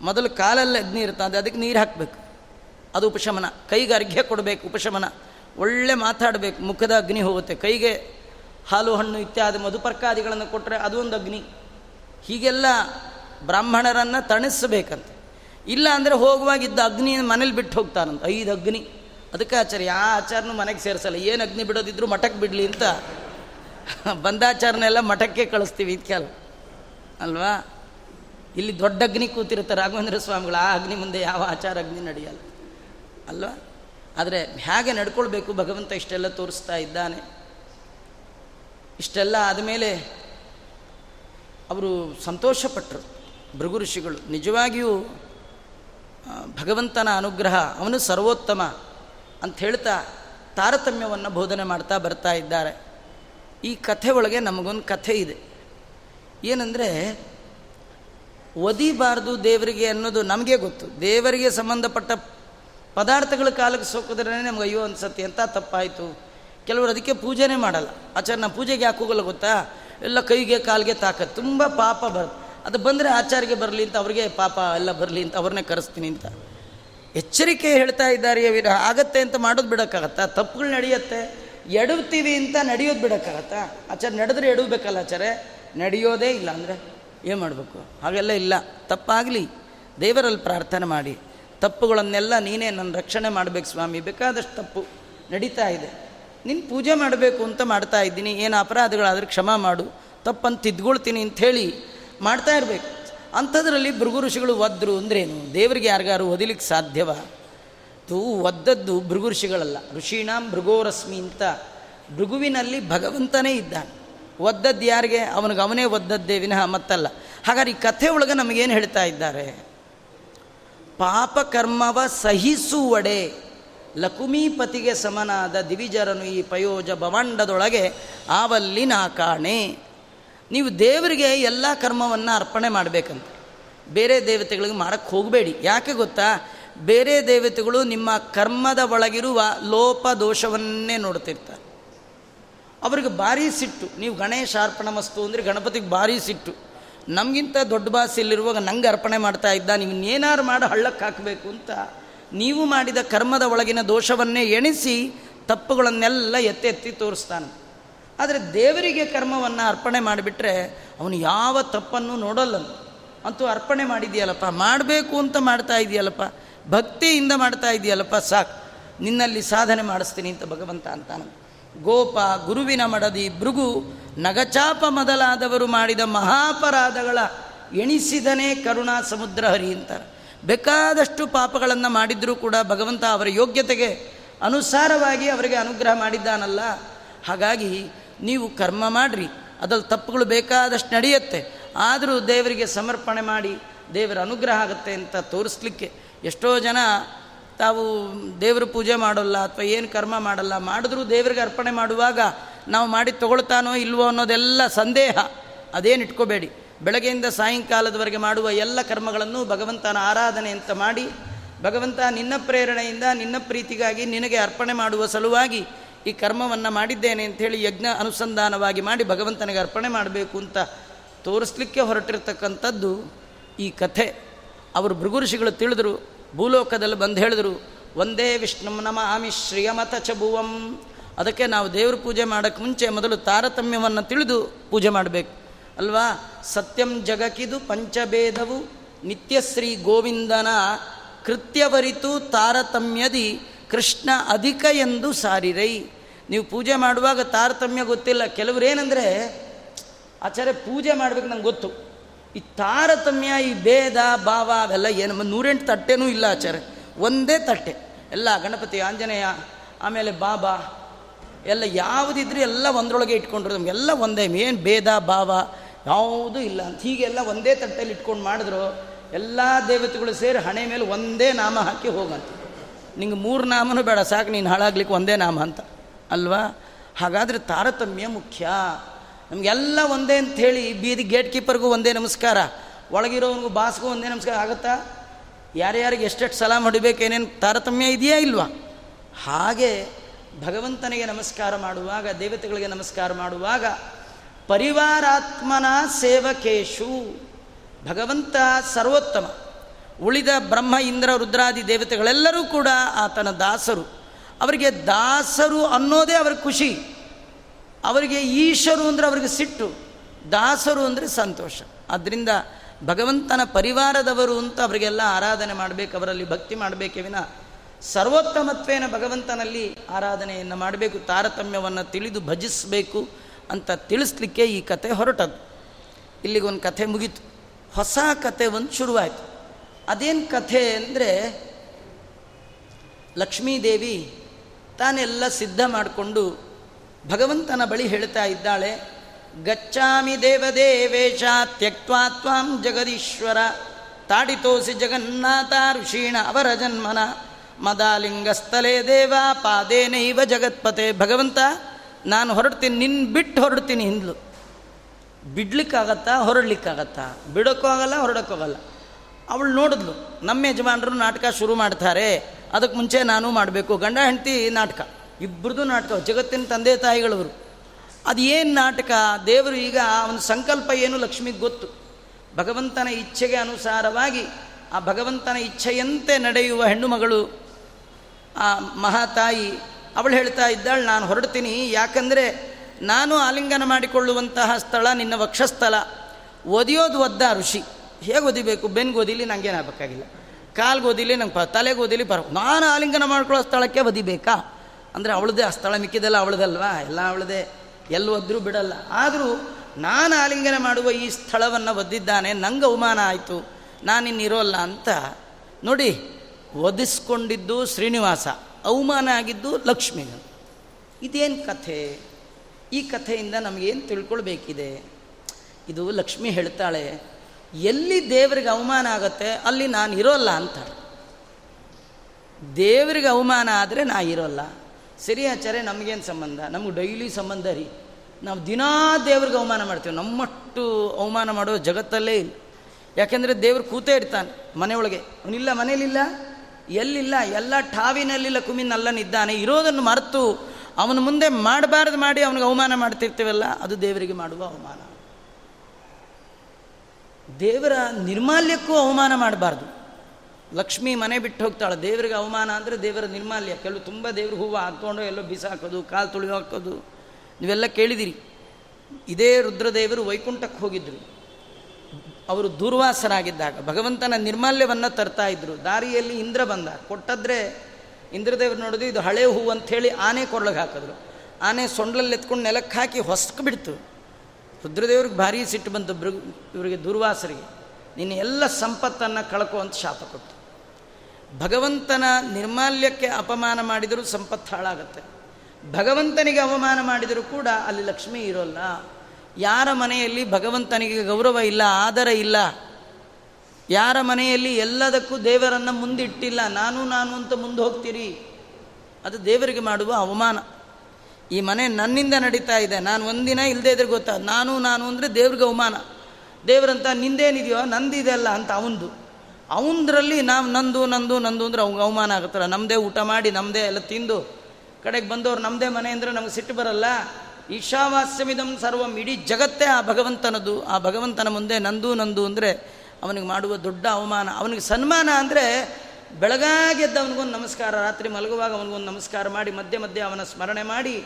ಮೊದಲು ಕಾಲಲ್ಲಿ ಅಗ್ನಿ ಇರ್ತದೆ, ಅದಕ್ಕೆ ನೀರು ಹಾಕಬೇಕು. ಅದು ಉಪಶಮನ. ಕೈಗೆ ಅರ್ಘ್ಯ ಕೊಡಬೇಕು ಉಪಶಮನ. ಒಳ್ಳೆ ಮಾತಾಡಬೇಕು. ಮುಖದ ಅಗ್ನಿ ಹೋಗುತ್ತೆ. ಕೈಗೆ ಹಾಲು ಹಣ್ಣು ಇತ್ಯಾದಿ ಮಧುಪರ್ಕಾದಿಗಳನ್ನು ಕೊಟ್ಟರೆ ಅದು ಒಂದು ಅಗ್ನಿ. ಹೀಗೆಲ್ಲ ಬ್ರಾಹ್ಮಣರನ್ನು ತಣಿಸಬೇಕಂತೆ. ಇಲ್ಲ ಅಂದರೆ ಹೋಗುವಾಗಿದ್ದ ಅಗ್ನಿ ಮನೇಲಿ ಬಿಟ್ಟು ಹೋಗ್ತಾರಂತ ಐದು ಅಗ್ನಿ. ಅದಕ್ಕೆ ಆಚಾರ್ಯ, ಆ ಆಚಾರನೂ ಮನೆಗೆ ಸೇರಿಸಲ್ಲ. ಏನು ಅಗ್ನಿ ಬಿಡೋದಿದ್ರು ಮಠಕ್ಕೆ ಬಿಡಲಿ ಅಂತ. ಬಂದಾಚಾರನೆಲ್ಲ ಮಠಕ್ಕೆ ಕಳಿಸ್ತೀವಿ ಇದಕ್ಕೆಲ್ಲ ಅಲ್ವಾ? ಇಲ್ಲಿ ದೊಡ್ಡ ಅಗ್ನಿ ಕೂತಿರ್ತಾರೆ ರಾಘವೇಂದ್ರ ಸ್ವಾಮಿಗಳು. ಆ ಅಗ್ನಿ ಮುಂದೆ ಯಾವ ಆಚಾರ ಅಗ್ನಿ ನಡೆಯಲ್ಲ. ಅಲ್ವಾ? ಆದರೆ ಹೇಗೆ ನಡ್ಕೊಳ್ಬೇಕು ಭಗವಂತ ಇಷ್ಟೆಲ್ಲ ತೋರಿಸ್ತಾ ಇದ್ದಾನೆ. ಇಷ್ಟೆಲ್ಲ ಆದಮೇಲೆ ಅವರು ಸಂತೋಷಪಟ್ಟರು ಭೃಗು ಋಷಿಗಳು ನಿಜವಾಗಿಯೂ ಭಗವಂತನ ಅನುಗ್ರಹ, ಅವನು ಸರ್ವೋತ್ತಮ ಅಂತ ಹೇಳ್ತಾ ತಾರತಮ್ಯವನ್ನು ಬೋಧನೆ ಮಾಡ್ತಾ ಬರ್ತಾ ಇದ್ದಾರೆ. ಈ ಕಥೆ ಒಳಗೆ ನಮಗೊಂದು ಕಥೆ ಇದೆ. ಏನಂದರೆ ಒದಿಬಾರ್ದು ದೇವರಿಗೆ ಅನ್ನೋದು ನಮಗೆ ಗೊತ್ತು. ದೇವರಿಗೆ ಸಂಬಂಧಪಟ್ಟ ಪದಾರ್ಥಗಳ ಕಾಲಕ್ಕೆ ಸೋಕಿದ್ರೆ ನಮ್ಗೆ ಅಯ್ಯೋ ಅನ್ಸತ್ತೆ ಎಂಥ ತಪ್ಪಾಯಿತು? ಕೆಲವರು ಅದಕ್ಕೆ ಪೂಜೆನೇ ಮಾಡಲ್ಲ. ಆಚಾರ ನಾ ಪೂಜೆಗೆ ಯಾಕೆ ಹೋಗಲ್ಲ ಗೊತ್ತಾ? ಎಲ್ಲ ಕೈಗೆ ಕಾಲಿಗೆ ತಾಕತ್ತು ತುಂಬ ಪಾಪ ಬರ್, ಅದು ಬಂದರೆ ಆಚಾರಿಗೆ ಬರಲಿ ಅಂತ ಅವ್ರಿಗೆ ಪಾಪ ಎಲ್ಲ ಬರಲಿ ಅಂತ ಅವ್ರನ್ನೇ ಕರೆಸ್ತೀನಿ ಅಂತ. ಎಚ್ಚರಿಕೆ ಹೇಳ್ತಾ ಇದ್ದಾರೆ ವಿನ. ಆಗತ್ತೆ ಅಂತ ಮಾಡೋದು ಬಿಡೋಕ್ಕಾಗತ್ತಾ? ತಪ್ಪುಗಳು ನಡೆಯುತ್ತೆ. ಎಡುತ್ತೀವಿ ಅಂತ ನಡೆಯೋದು ಬಿಡೋಕ್ಕಾಗತ್ತಾ? ಆಚಾರ ನಡೆದ್ರೆ ಎಡಬೇಕಲ್ಲ ಆಚಾರೆ ನಡೆಯೋದೇ ಇಲ್ಲ ಅಂದರೆ ಏನು ಮಾಡಬೇಕು? ಹಾಗೆಲ್ಲ ಇಲ್ಲ. ತಪ್ಪಾಗಲಿ. ದೇವರಲ್ಲಿ ಪ್ರಾರ್ಥನೆ ಮಾಡಿ. ತಪ್ಪುಗಳನ್ನೆಲ್ಲ ನೀನೇ ನನ್ನ ರಕ್ಷಣೆ ಮಾಡಬೇಕು ಸ್ವಾಮಿ. ಬೇಕಾದಷ್ಟು ತಪ್ಪು ನಡೀತಾ ಇದೆ. ನಿನ್ನ ಪೂಜೆ ಮಾಡಬೇಕು ಅಂತ ಮಾಡ್ತಾ ಇದ್ದೀನಿ, ಏನು ಅಪರಾಧಗಳಾದರೆ ಕ್ಷಮ ಮಾಡು, ತಪ್ಪಂತ ತಿದ್ಕೊಳ್ತೀನಿ ಅಂಥೇಳಿ ಮಾಡ್ತಾ ಇರಬೇಕು. ಅಂಥದ್ರಲ್ಲಿ ಭೃಗು ಋಷಿಗಳು ಒದ್ರು ಅಂದ್ರೇನು? ದೇವರಿಗೆ ಯಾರಿಗಾರು ಒದಿಲಿಕ್ಕೆ ಸಾಧ್ಯವ? ತು ಒದ್ದದ್ದು ಭೃಗು ಋಷಿಗಳಲ್ಲ, ಋಷೀಣಾಂ ಭೃಗೋರಶ್ಮಿ ಅಂತ ಭೃಗುವಿನಲ್ಲಿ ಭಗವಂತನೇ ಇದ್ದಾನೆ. ಒದ್ದದ್ದು ಯಾರಿಗೆ? ಅವನಿಗೆ ಅವನೇ ಒದ್ದದ್ದೇ ವಿನಃ ಮತ್ತಲ್ಲ. ಹಾಗಾದ್ರೆ ಈ ಕಥೆ ಒಳಗೆ ನಮಗೇನು ಹೇಳ್ತಾ ಇದ್ದಾರೆ? ಪಾಪಕರ್ಮವ ಸಹಿಸುವಡೆ. ಲಕುಮೀಪತಿಗೆ ಸಮನಾದ ದಿವಿಜರನು ಈ ಪಯೋಜ ಭವಂಡದೊಳಗೆ ಆವಲ್ಲಿ ನಾ ಕಾಣೆ. ನೀವು ದೇವರಿಗೆ ಎಲ್ಲ ಕರ್ಮವನ್ನು ಅರ್ಪಣೆ ಮಾಡಬೇಕಂತ. ಬೇರೆ ದೇವತೆಗಳಿಗೆ ಮಾಡೋಕ್ಕೆ ಹೋಗಬೇಡಿ. ಯಾಕೆ ಗೊತ್ತಾ? ಬೇರೆ ದೇವತೆಗಳು ನಿಮ್ಮ ಕರ್ಮದ ಒಳಗಿರುವ ಲೋಪ ದೋಷವನ್ನೇ ನೋಡ್ತಿರ್ತಾರೆ. ಅವ್ರಿಗೆ ಭಾರಿ ಸಿಟ್ಟು. ನೀವು ಗಣೇಶ ಅರ್ಪಣ ಮಸ್ತು ಅಂದರೆ ಗಣಪತಿಗೆ ಭಾರಿ ಸಿಟ್ಟು. ನಮಗಿಂತ ದೊಡ್ಡ ಬಾಸ್ ಇಲ್ಲಿರುವಾಗ ನಂಗೆ ಅರ್ಪಣೆ ಮಾಡ್ತಾ ಇದ್ದ, ನೀವು ಏನಾರು ಮಾಡಿ ಹಳ್ಳಕ್ಕೆ ಹಾಕಬೇಕು ಅಂತ ನೀವು ಮಾಡಿದ ಕರ್ಮದ ಒಳಗಿನ ದೋಷವನ್ನೇ ಎಣಿಸಿ ತಪ್ಪುಗಳನ್ನೆಲ್ಲ ಎತ್ತೆತ್ತಿ ತೋರಿಸ್ತಾನೆ. ಆದರೆ ದೇವರಿಗೆ ಕರ್ಮವನ್ನು ಅರ್ಪಣೆ ಮಾಡಿಬಿಟ್ರೆ ಅವನು ಯಾವ ತಪ್ಪನ್ನು ನೋಡಲ್ಲ. ಅಂತೂ ಅರ್ಪಣೆ ಮಾಡಿದೆಯಲ್ಲಪ್ಪ, ಮಾಡಬೇಕು ಅಂತ ಮಾಡ್ತಾ ಇದೆಯಲ್ಲಪ್ಪ, ಭಕ್ತಿಯಿಂದ ಮಾಡ್ತಾ ಇದೆಯಲ್ಲಪ್ಪ, ಸಾಕು. ನಿನ್ನಲ್ಲಿ ಸಾಧನೆ ಮಾಡಿಸ್ತೀನಿ ಅಂತ ಭಗವಂತ ಅಂತಾನೆ. ಗೋಪ, ಗುರುವಿನ ಮಡದಿ, ಭೃಗು, ನಗಚಾಪ ಮೊದಲಾದವರು ಮಾಡಿದ ಮಹಾಪರಾಧಗಳ ಎಣಿಸಿದನೇ ಕರುಣಾ ಸಮುದ್ರ ಹರಿ ಅಂತಾರೆ. ಬೇಕಾದಷ್ಟು ಪಾಪಗಳನ್ನು ಮಾಡಿದ್ರೂ ಕೂಡ ಭಗವಂತ ಅವರ ಯೋಗ್ಯತೆಗೆ ಅನುಸಾರವಾಗಿ ಅವರಿಗೆ ಅನುಗ್ರಹ ಮಾಡಿದ್ದಾನಲ್ಲ. ಹಾಗಾಗಿ ನೀವು ಕರ್ಮ ಮಾಡಿರಿ. ಅದ್ರಲ್ಲಿ ತಪ್ಪುಗಳು ಬೇಕಾದಷ್ಟು ನಡೆಯುತ್ತೆ. ಆದರೂ ದೇವರಿಗೆ ಸಮರ್ಪಣೆ ಮಾಡಿ, ದೇವರ ಅನುಗ್ರಹ ಆಗುತ್ತೆ ಅಂತ ತೋರಿಸ್ಲಿಕ್ಕೆ ಎಷ್ಟೋ ಜನ ತಾವು ದೇವರ ಪೂಜೆ ಮಾಡೋಲ್ಲ ಅಥವಾ ಏನು ಕರ್ಮ ಮಾಡಲ್ಲ, ಮಾಡಿದ್ರೂ ದೇವರಿಗೆ ಅರ್ಪಣೆ ಮಾಡುವಾಗ ನಾವು ಮಾಡಿ ತಗೊಳ್ತಾನೋ ಇಲ್ವೋ ಅನ್ನೋದೆಲ್ಲ ಸಂದೇಹ. ಅದೇನು ಇಟ್ಕೋಬೇಡಿ. ಬೆಳಗ್ಗೆಯಿಂದ ಸಾಯಂಕಾಲದವರೆಗೆ ಮಾಡುವ ಎಲ್ಲ ಕರ್ಮಗಳನ್ನು ಭಗವಂತನ ಆರಾಧನೆ ಅಂತ ಮಾಡಿ, ಭಗವಂತ ನಿನ್ನ ಪ್ರೇರಣೆಯಿಂದ, ನಿನ್ನ ಪ್ರೀತಿಗಾಗಿ ನಿನಗೆ ಅರ್ಪಣೆ ಮಾಡುವ ಸಲುವಾಗಿ ಈ ಕರ್ಮವನ್ನು ಮಾಡಿದ್ದೇನೆ ಅಂಥೇಳಿ ಯಜ್ಞ ಅನುಸಂಧಾನವಾಗಿ ಮಾಡಿ ಭಗವಂತನಿಗೆ ಅರ್ಪಣೆ ಮಾಡಬೇಕು ಅಂತ ತೋರಿಸ್ಲಿಕ್ಕೆ ಹೊರಟಿರ್ತಕ್ಕಂಥದ್ದು ಈ ಕಥೆ. ಅವರು ಭೃಗುಋಷಿಗಳು ತಿಳಿದ್ರು, ಭೂಲೋಕದಲ್ಲಿ ಬಂದು ಹೇಳಿದ್ರು ಒಂದೇ ವಿಷ್ಣು ನಮ ಆಮಿ ಶ್ರೀಯಮತ ಚಭುವಂ ಅದಕ್ಕೆ ನಾವು ದೇವ್ರ ಪೂಜೆ ಮಾಡೋಕ್ಕೆ ಮುಂಚೆ ಮೊದಲು ತಾರತಮ್ಯವನ್ನು ತಿಳಿದು ಪೂಜೆ ಮಾಡಬೇಕು. ಅಲ್ವಾ? ಸತ್ಯಂ ಜಗಕಿದು ಪಂಚಭೇದವು. ನಿತ್ಯಶ್ರೀ ಗೋವಿಂದನ ಕೃತ್ಯವರಿತು ತಾರತಮ್ಯದಿ ಕೃಷ್ಣ ಅಧಿಕ ಎಂದು ಸಾರಿರೈ. ನೀವು ಪೂಜೆ ಮಾಡುವಾಗ ತಾರತಮ್ಯ ಗೊತ್ತಿಲ್ಲ. ಕೆಲವರು ಏನಂದರೆ ಆಚಾರ್ಯ, ಪೂಜೆ ಮಾಡ್ಬೇಕು ನಂಗೆ ಗೊತ್ತು. ಈ ತಾರತಮ್ಯ, ಈ ಭೇದ, ಭಾವ ಅವೆಲ್ಲ ಏನು? ನೂರೆಂಟು ತಟ್ಟೆನೂ ಇಲ್ಲ ಆಚಾರ್ಯ. ಒಂದೇ ತಟ್ಟೆ. ಎಲ್ಲ ಗಣಪತಿ, ಆಂಜನೇಯ, ಆಮೇಲೆ ಬಾಬಾ, ಎಲ್ಲ ಯಾವುದಿದ್ರೂ ಎಲ್ಲ ಒಂದರೊಳಗೆ ಇಟ್ಕೊಂಡ್ರು ನಮಗೆಲ್ಲ ಒಂದೇ. ಏನು ಭೇದ, ಭಾವ ಯಾವುದೂ ಇಲ್ಲ. ಅಂತ ಹೀಗೆಲ್ಲ ಒಂದೇ ತಟ್ಟೆಯಲ್ಲಿ ಇಟ್ಕೊಂಡು ಮಾಡಿದ್ರು, ಎಲ್ಲ ದೇವತೆಗಳು ಸೇರಿ ಹಣೆ ಮೇಲೆ ಒಂದೇ ನಾಮ ಹಾಕಿ ಹೋಗಂತ. ನಿಂಗೆ ಮೂರು ನಾಮನೂ ಬೇಡ, ಸಾಕು ನೀನು ಹಾಳಾಗ್ಲಿಕ್ಕೆ ಒಂದೇ ನಾಮ ಅಂತ. ಅಲ್ವಾ? ಹಾಗಾದರೆ ತಾರತಮ್ಯ ಮುಖ್ಯ. ನಮಗೆಲ್ಲ ಒಂದೇ ಅಂತ ಹೇಳಿ ಬೀದಿ ಗೇಟ್ ಕೀಪರ್ಗೂ ಒಂದೇ ನಮಸ್ಕಾರ. ಒಳಗಿರೋವನಿಗೂ ಬಾಸ್ಗೂ ಒಂದೇ ನಮಸ್ಕಾರ ಆಗುತ್ತಾ? ಯಾರ್ಯಾರಿಗೆ ಎಷ್ಟೆಷ್ಟು ಸಲಾಮ್ ಹೊಡಿಬೇಕು, ಏನೇನು ತಾರತಮ್ಯ ಇದೆಯಾ ಇಲ್ವಾ? ಹಾಗೆ ಭಗವಂತನಿಗೆ ನಮಸ್ಕಾರ ಮಾಡುವಾಗ, ದೇವತೆಗಳಿಗೆ ನಮಸ್ಕಾರ ಮಾಡುವಾಗ ಪರಿವಾರಾತ್ಮನ ಸೇವಕೇಶು. ಭಗವಂತ ಸರ್ವೋತ್ತಮ. ಉಳಿದ ಬ್ರಹ್ಮ, ಇಂದ್ರ, ರುದ್ರಾದಿ ದೇವತೆಗಳೆಲ್ಲರೂ ಕೂಡ ಆತನ ದಾಸರು. ಅವರಿಗೆ ದಾಸರು ಅನ್ನೋದೇ ಅವ್ರ ಖುಷಿ. ಅವರಿಗೆ ಈಶರು ಅಂದರೆ ಅವ್ರಿಗೆ ಸಿಟ್ಟು, ದಾಸರು ಅಂದರೆ ಸಂತೋಷ. ಆದ್ದರಿಂದ ಭಗವಂತನ ಪರಿವಾರದವರು ಅಂತ ಅವರಿಗೆಲ್ಲ ಆರಾಧನೆ ಮಾಡಬೇಕು, ಅವರಲ್ಲಿ ಭಕ್ತಿ ಮಾಡಬೇಕೇ ವಿನ ಸರ್ವೋತ್ತಮತ್ವೇನ ಭಗವಂತನಲ್ಲಿ ಆರಾಧನೆಯನ್ನು ಮಾಡಬೇಕು, ತಾರತಮ್ಯವನ್ನು ತಿಳಿದು ಭಜಿಸಬೇಕು ಅಂತ ತಿಳಿಸ್ಲಿಕ್ಕೆ ಈ ಕತೆ ಹೊರಟದ್ದು ಇಲ್ಲಿಗೊಂದು ಕಥೆ ಮುಗೀತು. ಹೊಸ ಕತೆ ಒಂದು ಶುರುವಾಯಿತು. ಅದೇನು ಕಥೆ ಅಂದರೆ, ಲಕ್ಷ್ಮೀದೇವಿ ತಾನೆಲ್ಲ ಸಿದ್ಧ ಮಾಡಿಕೊಂಡು ಭಗವಂತನ ಬಳಿ ಹೇಳ್ತಾ ಇದ್ದಾಳೆ, ಗಚ್ಚಾಮಿ ದೇವದೇವೇಶ ತ್ಯಕ್ವಾ ತ್ವಾಂ ಜಗದೀಶ್ವರ ತಾಡಿತೋಸಿ ಜಗನ್ನಾಥ ಋಷೀಣ ಅವರ ಜನ್ಮನ, ಮದಾಲಿಂಗಸ್ಥಲೇ ದೇವ ಪಾದೇನೈವ ಜಗತ್ಪತೆ ಭಗವಂತ ನಾನು ಹೊರಡ್ತೀನಿ ನಿನ್ನ ಬಿಟ್ಟು ಹೊರಡ್ತೀನಿ ಹಿಂದ್ಲು. ಬಿಡ್ಲಿಕ್ಕಾಗತ್ತಾ, ಹೊರಡ್ಲಿಕ್ಕಾಗತ್ತಾ? ಬಿಡೋಕ್ಕೂ ಆಗಲ್ಲ ಹೊರಡೋಕ್ಕೋಗಲ್ಲ ಅವಳು ನೋಡಿದ್ಲು, ನಮ್ಮ ಯಜಮಾನರು ನಾಟಕ ಶುರು ಮಾಡ್ತಾರೆ, ಅದಕ್ಕೆ ಮುಂಚೆ ನಾನು ಮಾಡಬೇಕು. ಗಂಡ, ಹೆಂಡತಿ, ನಾಟಕ. ಇಬ್ಬರದು ನಾಟಕ, ಜಗತ್ತಿನ ತಂದೆ ತಾಯಿಗಳವರು. ಅದು ಏನು ನಾಟಕ? ದೇವರು ಈಗ ಒಂದು ಸಂಕಲ್ಪ ಏನು ಲಕ್ಷ್ಮಿಗೆ ಗೊತ್ತು. ಭಗವಂತನ ಇಚ್ಛೆಗೆ ಅನುಸಾರವಾಗಿ ಆ ಭಗವಂತನ ಇಚ್ಛೆಯಂತೆ ನಡೆಯುವ ಹೆಣ್ಣು ಮಗಳು ಆ ಮಹಾತಾಯಿ ಅವಳು ಹೇಳ್ತಾ ಇದ್ದಾಳೆ, ನಾನು ಹೊರಡ್ತೀನಿ. ಯಾಕಂದರೆ ನಾನು ಆಲಿಂಗನ ಮಾಡಿಕೊಳ್ಳುವಂತಹ ಸ್ಥಳ ನಿನ್ನ ವಕ್ಷಸ್ಥಳ. ಒದಿಯೋದು ಒದ್ದ ಋಷಿ. ಹೇಗೆ ಒದಿಬೇಕು? ಬೆನ್ಗೆ ಓದಿಲಿ ನನಗೇನಾಗಬೇಕಾಗಿಲ್ಲ ಕಾಲ್ಗೆ ಓದಿಲಿ ನಂಗೆ ಪ ತಲೆಗೆ ಓದಿಲಿ ಬರ ನಾನು ಆಲಿಂಗನ ಮಾಡ್ಕೊಳ್ಳೋ ಸ್ಥಳಕ್ಕೆ ಒದಿಬೇಕಾ? ಅಂದರೆ ಅವಳದೇ, ಆ ಸ್ಥಳ ಮಿಕ್ಕಿದೆಲ್ಲ ಅವಳದಲ್ವಾ? ಎಲ್ಲ ಅವಳದೇ. ಎಲ್ಲಿ ಒದ್ದರೂ ಬಿಡಲ್ಲ. ಆದರೂ ನಾನು ಆಲಿಂಗನ ಮಾಡುವ ಈ ಸ್ಥಳವನ್ನು ಒದ್ದಿದ್ದಾನೆ. ನಂಗೆ ಅವಮಾನ ಆಯಿತು. ನಾನಿನ್ನಿರೋಲ್ಲ ಅಂತ. ನೋಡಿ, ಒದಿಸ್ಕೊಂಡಿದ್ದು ಶ್ರೀನಿವಾಸ. ಅವಮಾನ ಆಗಿದ್ದು ಲಕ್ಷ್ಮಿಗೆ. ಇದೇನು ಕಥೆ? ಈ ಕಥೆಯಿಂದ ನಮಗೇನು ತಿಳ್ಕೊಳ್ಬೇಕಿದೆ? ಇದು ಲಕ್ಷ್ಮಿ ಹೇಳ್ತಾಳೆ, ಎಲ್ಲಿ ದೇವರಿಗೆ ಅವಮಾನ ಆಗುತ್ತೆ ಅಲ್ಲಿ ನಾನು ಇರೋಲ್ಲ ಅಂತಾಳೆ. ದೇವರಿಗೆ ಅವಮಾನ ಆದರೆ ನಾ ಇರೋಲ್ಲ. ಸರಿ ಆಚಾರ್ಯ, ನಮಗೇನು ಸಂಬಂಧ? ನಮ್ಗೆ ಡೈಲಿ ಸಂಬಂಧ ರೀ. ನಾವು ದಿನಾ ದೇವ್ರಿಗೆ ಅವಮಾನ ಮಾಡ್ತೀವಿ. ನಮ್ಮಷ್ಟು ಅವಮಾನ ಮಾಡೋ ಜಗತ್ತಲ್ಲೇ ಇಲ್ಲ. ಯಾಕೆಂದರೆ ದೇವ್ರು ಕೂತೇ ಇರ್ತಾನೆ ಮನೆಯೊಳಗೆ ಅವನಿಲ್ಲ ಮನೇಲಿಲ್ಲ? ಎಲ್ಲಿಲ್ಲ? ಎಲ್ಲ ಠಾವಿನಲ್ಲಿಲ್ಲ ಕುಮಿನಲ್ಲನಿದ್ದಾನೆ ಇರೋದನ್ನು ಮರೆತು ಅವನ ಮುಂದೆ ಮಾಡಬಾರ್ದು ಮಾಡಿ ಅವನಿಗೆ ಅವಮಾನ ಮಾಡ್ತಿರ್ತೇವಲ್ಲ, ಅದು ದೇವರಿಗೆ ಮಾಡುವ ಅವಮಾನ. ದೇವರ ನಿರ್ಮಾಲ್ಯಕ್ಕೂ ಅವಮಾನ ಮಾಡಬಾರ್ದು. ಲಕ್ಷ್ಮಿ ಮನೆ ಬಿಟ್ಟು ಹೋಗ್ತಾಳೆ. ದೇವರಿಗೆ ಅವಮಾನ ಅಂದರೆ ದೇವರ ನಿರ್ಮಾಲ್ಯ. ಕೆಲವು ತುಂಬ ದೇವ್ರ ಹೂವು ಹಾಕ್ಕೊಂಡು ಎಲ್ಲೋ ಬಿಸಾಕೋದು, ಕಾಲು ತುಳಿದು ಹಾಕೋದು, ನೀವೆಲ್ಲ ಕೇಳಿದಿರಿ. ಇದೇ ರುದ್ರದೇವರು ವೈಕುಂಠಕ್ಕೆ ಹೋಗಿದ್ದರು ಅವರು ದುರ್ವಾಸರಾಗಿದ್ದಾಗ, ಭಗವಂತನ ನಿರ್ಮಾಲ್ಯವನ್ನು ತರ್ತಾ ಇದ್ದರು ದಾರಿಯಲ್ಲಿ ಇಂದ್ರ ಬಂದ. ಕೊಟ್ಟದ್ರೆ ಇಂದ್ರದೇವರು ನೋಡಿದ್ರು, ಇದು ಹಳೆ ಹೂವು ಅಂಥೇಳಿ ಆನೆ ಕೊರಳಿಗೆ ಹಾಕಿದ್ರು. ಆನೆ ಸೊಂಡ್ಲಲ್ಲಿ ಎತ್ಕೊಂಡು ನೆಲಕ್ಕೆ ಹಾಕಿ ಹೊಸ್ಕ್ ಬಿಡ್ತು. ರುದ್ರದೇವ್ರಿಗೆ ಭಾರಿ ಸಿಟ್ಟು ಬಂತು ಇವರಿಗೆ ದುರ್ವಾಸರಿಗೆ. ನಿನ್ನ ಎಲ್ಲ ಸಂಪತ್ತನ್ನು ಕಳ್ಕೋ ಅಂತ ಶಾಪ ಕೊಟ್ಟು ಭಗವಂತನ ನಿರ್ಮಾಲ್ಯಕ್ಕೆ ಅಪಮಾನ ಮಾಡಿದರೂ ಸಂಪತ್ತು ಹಾಳಾಗುತ್ತೆ. ಭಗವಂತನಿಗೆ ಅವಮಾನ ಮಾಡಿದರೂ ಕೂಡ ಅಲ್ಲಿ ಲಕ್ಷ್ಮಿ ಇರೋಲ್ಲ. ಯಾರ ಮನೆಯಲ್ಲಿ ಭಗವಂತನಿಗೆ ಗೌರವ ಇಲ್ಲ, ಆದರ ಇಲ್ಲ? ಯಾರ ಮನೆಯಲ್ಲಿ ಎಲ್ಲದಕ್ಕೂ ದೇವರನ್ನು ಮುಂದಿಟ್ಟಿಲ್ಲ, ನಾನು ನಾನು ಅಂತ ಮುಂದೆ ಹೋಗ್ತೀರಿ? ಅದು ದೇವರಿಗೆ ಮಾಡುವ ಅವಮಾನ. ಈ ಮನೆ ನನ್ನಿಂದ ನಡೀತಾ ಇದೆ, ನಾನು ಒಂದಿನ ಇಲ್ಲದೇ ಇದ್ರೆ ಗೊತ್ತಾ? ನಾನು ನಾನು ಅಂದರೆ ದೇವ್ರಿಗೆ ಅವಮಾನ. ದೇವರಂತ ನಿಂದೇನಿದೆಯೋ ನಂದಿದೆಲ್ಲ ಅಂತ ಅವಂದು. ಅವಂದ್ರಲ್ಲಿ ನಾವು ನಂದು ನಂದು ನಂದು ಅಂದ್ರೆ ಅವ್ಗೆ ಅವಮಾನ ಆಗುತ್ತಲ್ಲ. ನಮ್ಮದೇ ಊಟ ಮಾಡಿ ನಮ್ಮದೇ ಎಲ್ಲ ತಿಂದು, ಕಡೆಗೆ ಬಂದವ್ರು ನಮ್ಮದೇ ಮನೆ ಅಂದರೆ ನಮಗೆ ಸಿಟ್ಟು ಬರಲ್ಲ? ಈಶಾವಾಸ್ಯಮಿದಂ ಸರ್ವಂ, ಇಡೀ ಜಗತ್ತೇ ಆ ಭಗವಂತನದು. ಆ ಭಗವಂತನ ಮುಂದೆ ನಂದು ನಂದು ಅಂದರೆ ಅವನಿಗೆ ಮಾಡುವ ದೊಡ್ಡ ಅವಮಾನ. ಅವನಿಗೆ ಸನ್ಮಾನ ಅಂದರೆ ಬೆಳಗಾಗೆದ್ದವನಿಗೊಂದು ನಮಸ್ಕಾರ, ರಾತ್ರಿ ಮಲಗುವಾಗ ಅವನಿಗೊಂದು ನಮಸ್ಕಾರ ಮಾಡಿ, ಮಧ್ಯೆ ಮಧ್ಯೆ ಅವನ ಸ್ಮರಣೆ ಮಾಡಿ,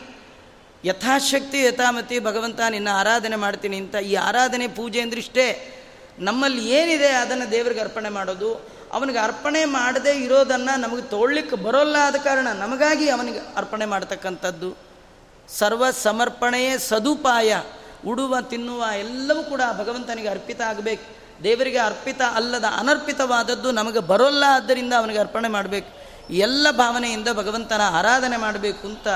ಯಥಾಶಕ್ತಿ, ಯಥಾಮತಿ, ಭಗವಂತ ನಿನ್ನ ಆರಾಧನೆ ಮಾಡ್ತೀನಿ ಅಂತ ಈ ಆರಾಧನೆ ಪೂಜೆ ಅಂದ್ರಿಷ್ಟೇ ನಮ್ಮಲ್ಲಿ ಏನಿದೆ ಅದನ್ನು ದೇವರಿಗೆ ಅರ್ಪಣೆ ಮಾಡೋದು. ಅವನಿಗೆ ಅರ್ಪಣೆ ಮಾಡದೇ ಇರೋದನ್ನು ನಮಗೆ ತೋಳ್ಲಿಕ್ಕೆ ಬರೋಲ್ಲ ಆದ ಕಾರಣ ನಮಗಾಗಿ ಅವನಿಗೆ ಅರ್ಪಣೆ ಮಾಡ್ತಕ್ಕಂಥದ್ದು. ಸರ್ವ ಸಮರ್ಪಣೆಯೇ ಸದುಪಾಯ. ಉಡುವ, ತಿನ್ನುವ ಎಲ್ಲವೂ ಕೂಡ ಭಗವಂತನಿಗೆ ಅರ್ಪಿತ ಆಗಬೇಕು. ದೇವರಿಗೆ ಅರ್ಪಿತ ಅಲ್ಲದ ಅನರ್ಪಿತವಾದದ್ದು ನಮಗೆ ಬರೋಲ್ಲ ಆದ್ದರಿಂದ ಅವನಿಗೆ ಅರ್ಪಣೆ ಮಾಡಬೇಕು. ಎಲ್ಲ ಭಾವನೆಯಿಂದ ಭಗವಂತನ ಆರಾಧನೆ ಮಾಡಬೇಕು ಅಂತ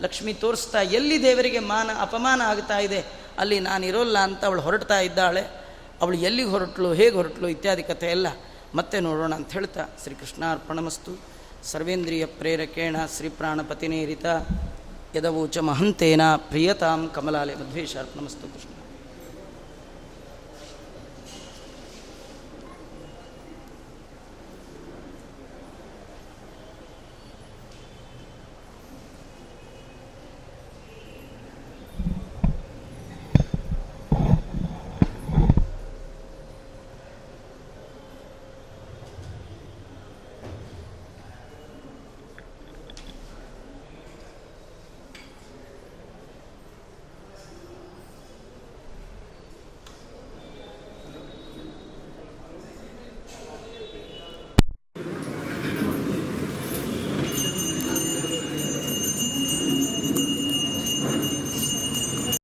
ಲಕ್ಷ್ಮಿ ತೋರಿಸ್ತಾ ಎಲ್ಲಿ ದೇವರಿಗೆ ಮಾನ, ಅಪಮಾನ ಆಗ್ತಾ ಇದೆ, ಅಲ್ಲಿ ನಾನಿರೋಲ್ಲ ಅಂತ ಅವಳು ಹೊರಡ್ತಾ ಇದ್ದಾಳೆ. ಅವಳು ಎಲ್ಲಿಗೆ ಹೊರಟಳು ಹೇಗೆ ಹೊರಟಳು ಇತ್ಯಾದಿ ಕಥೆ ಎಲ್ಲ ಮತ್ತೆ ನೋಡೋಣ ಅಂತ ಹೇಳ್ತಾ ಶ್ರೀಕೃಷ್ಣಾರ್ಪಣಮಸ್ತು. ಸರ್ವೇಂದ್ರಿಯ ಪ್ರೇರಕೇಣ ಶ್ರೀ ಪ್ರಾಣಪತಿನೇರಿತ ಯದವೋಚ ಮಹಂತೇನ ಪ್ರಿಯತಾಂ ಕಮಲಾಲಯ ಮಧ್ವೇಶ ನಮಸ್ತು ಕೃಷ್ಣ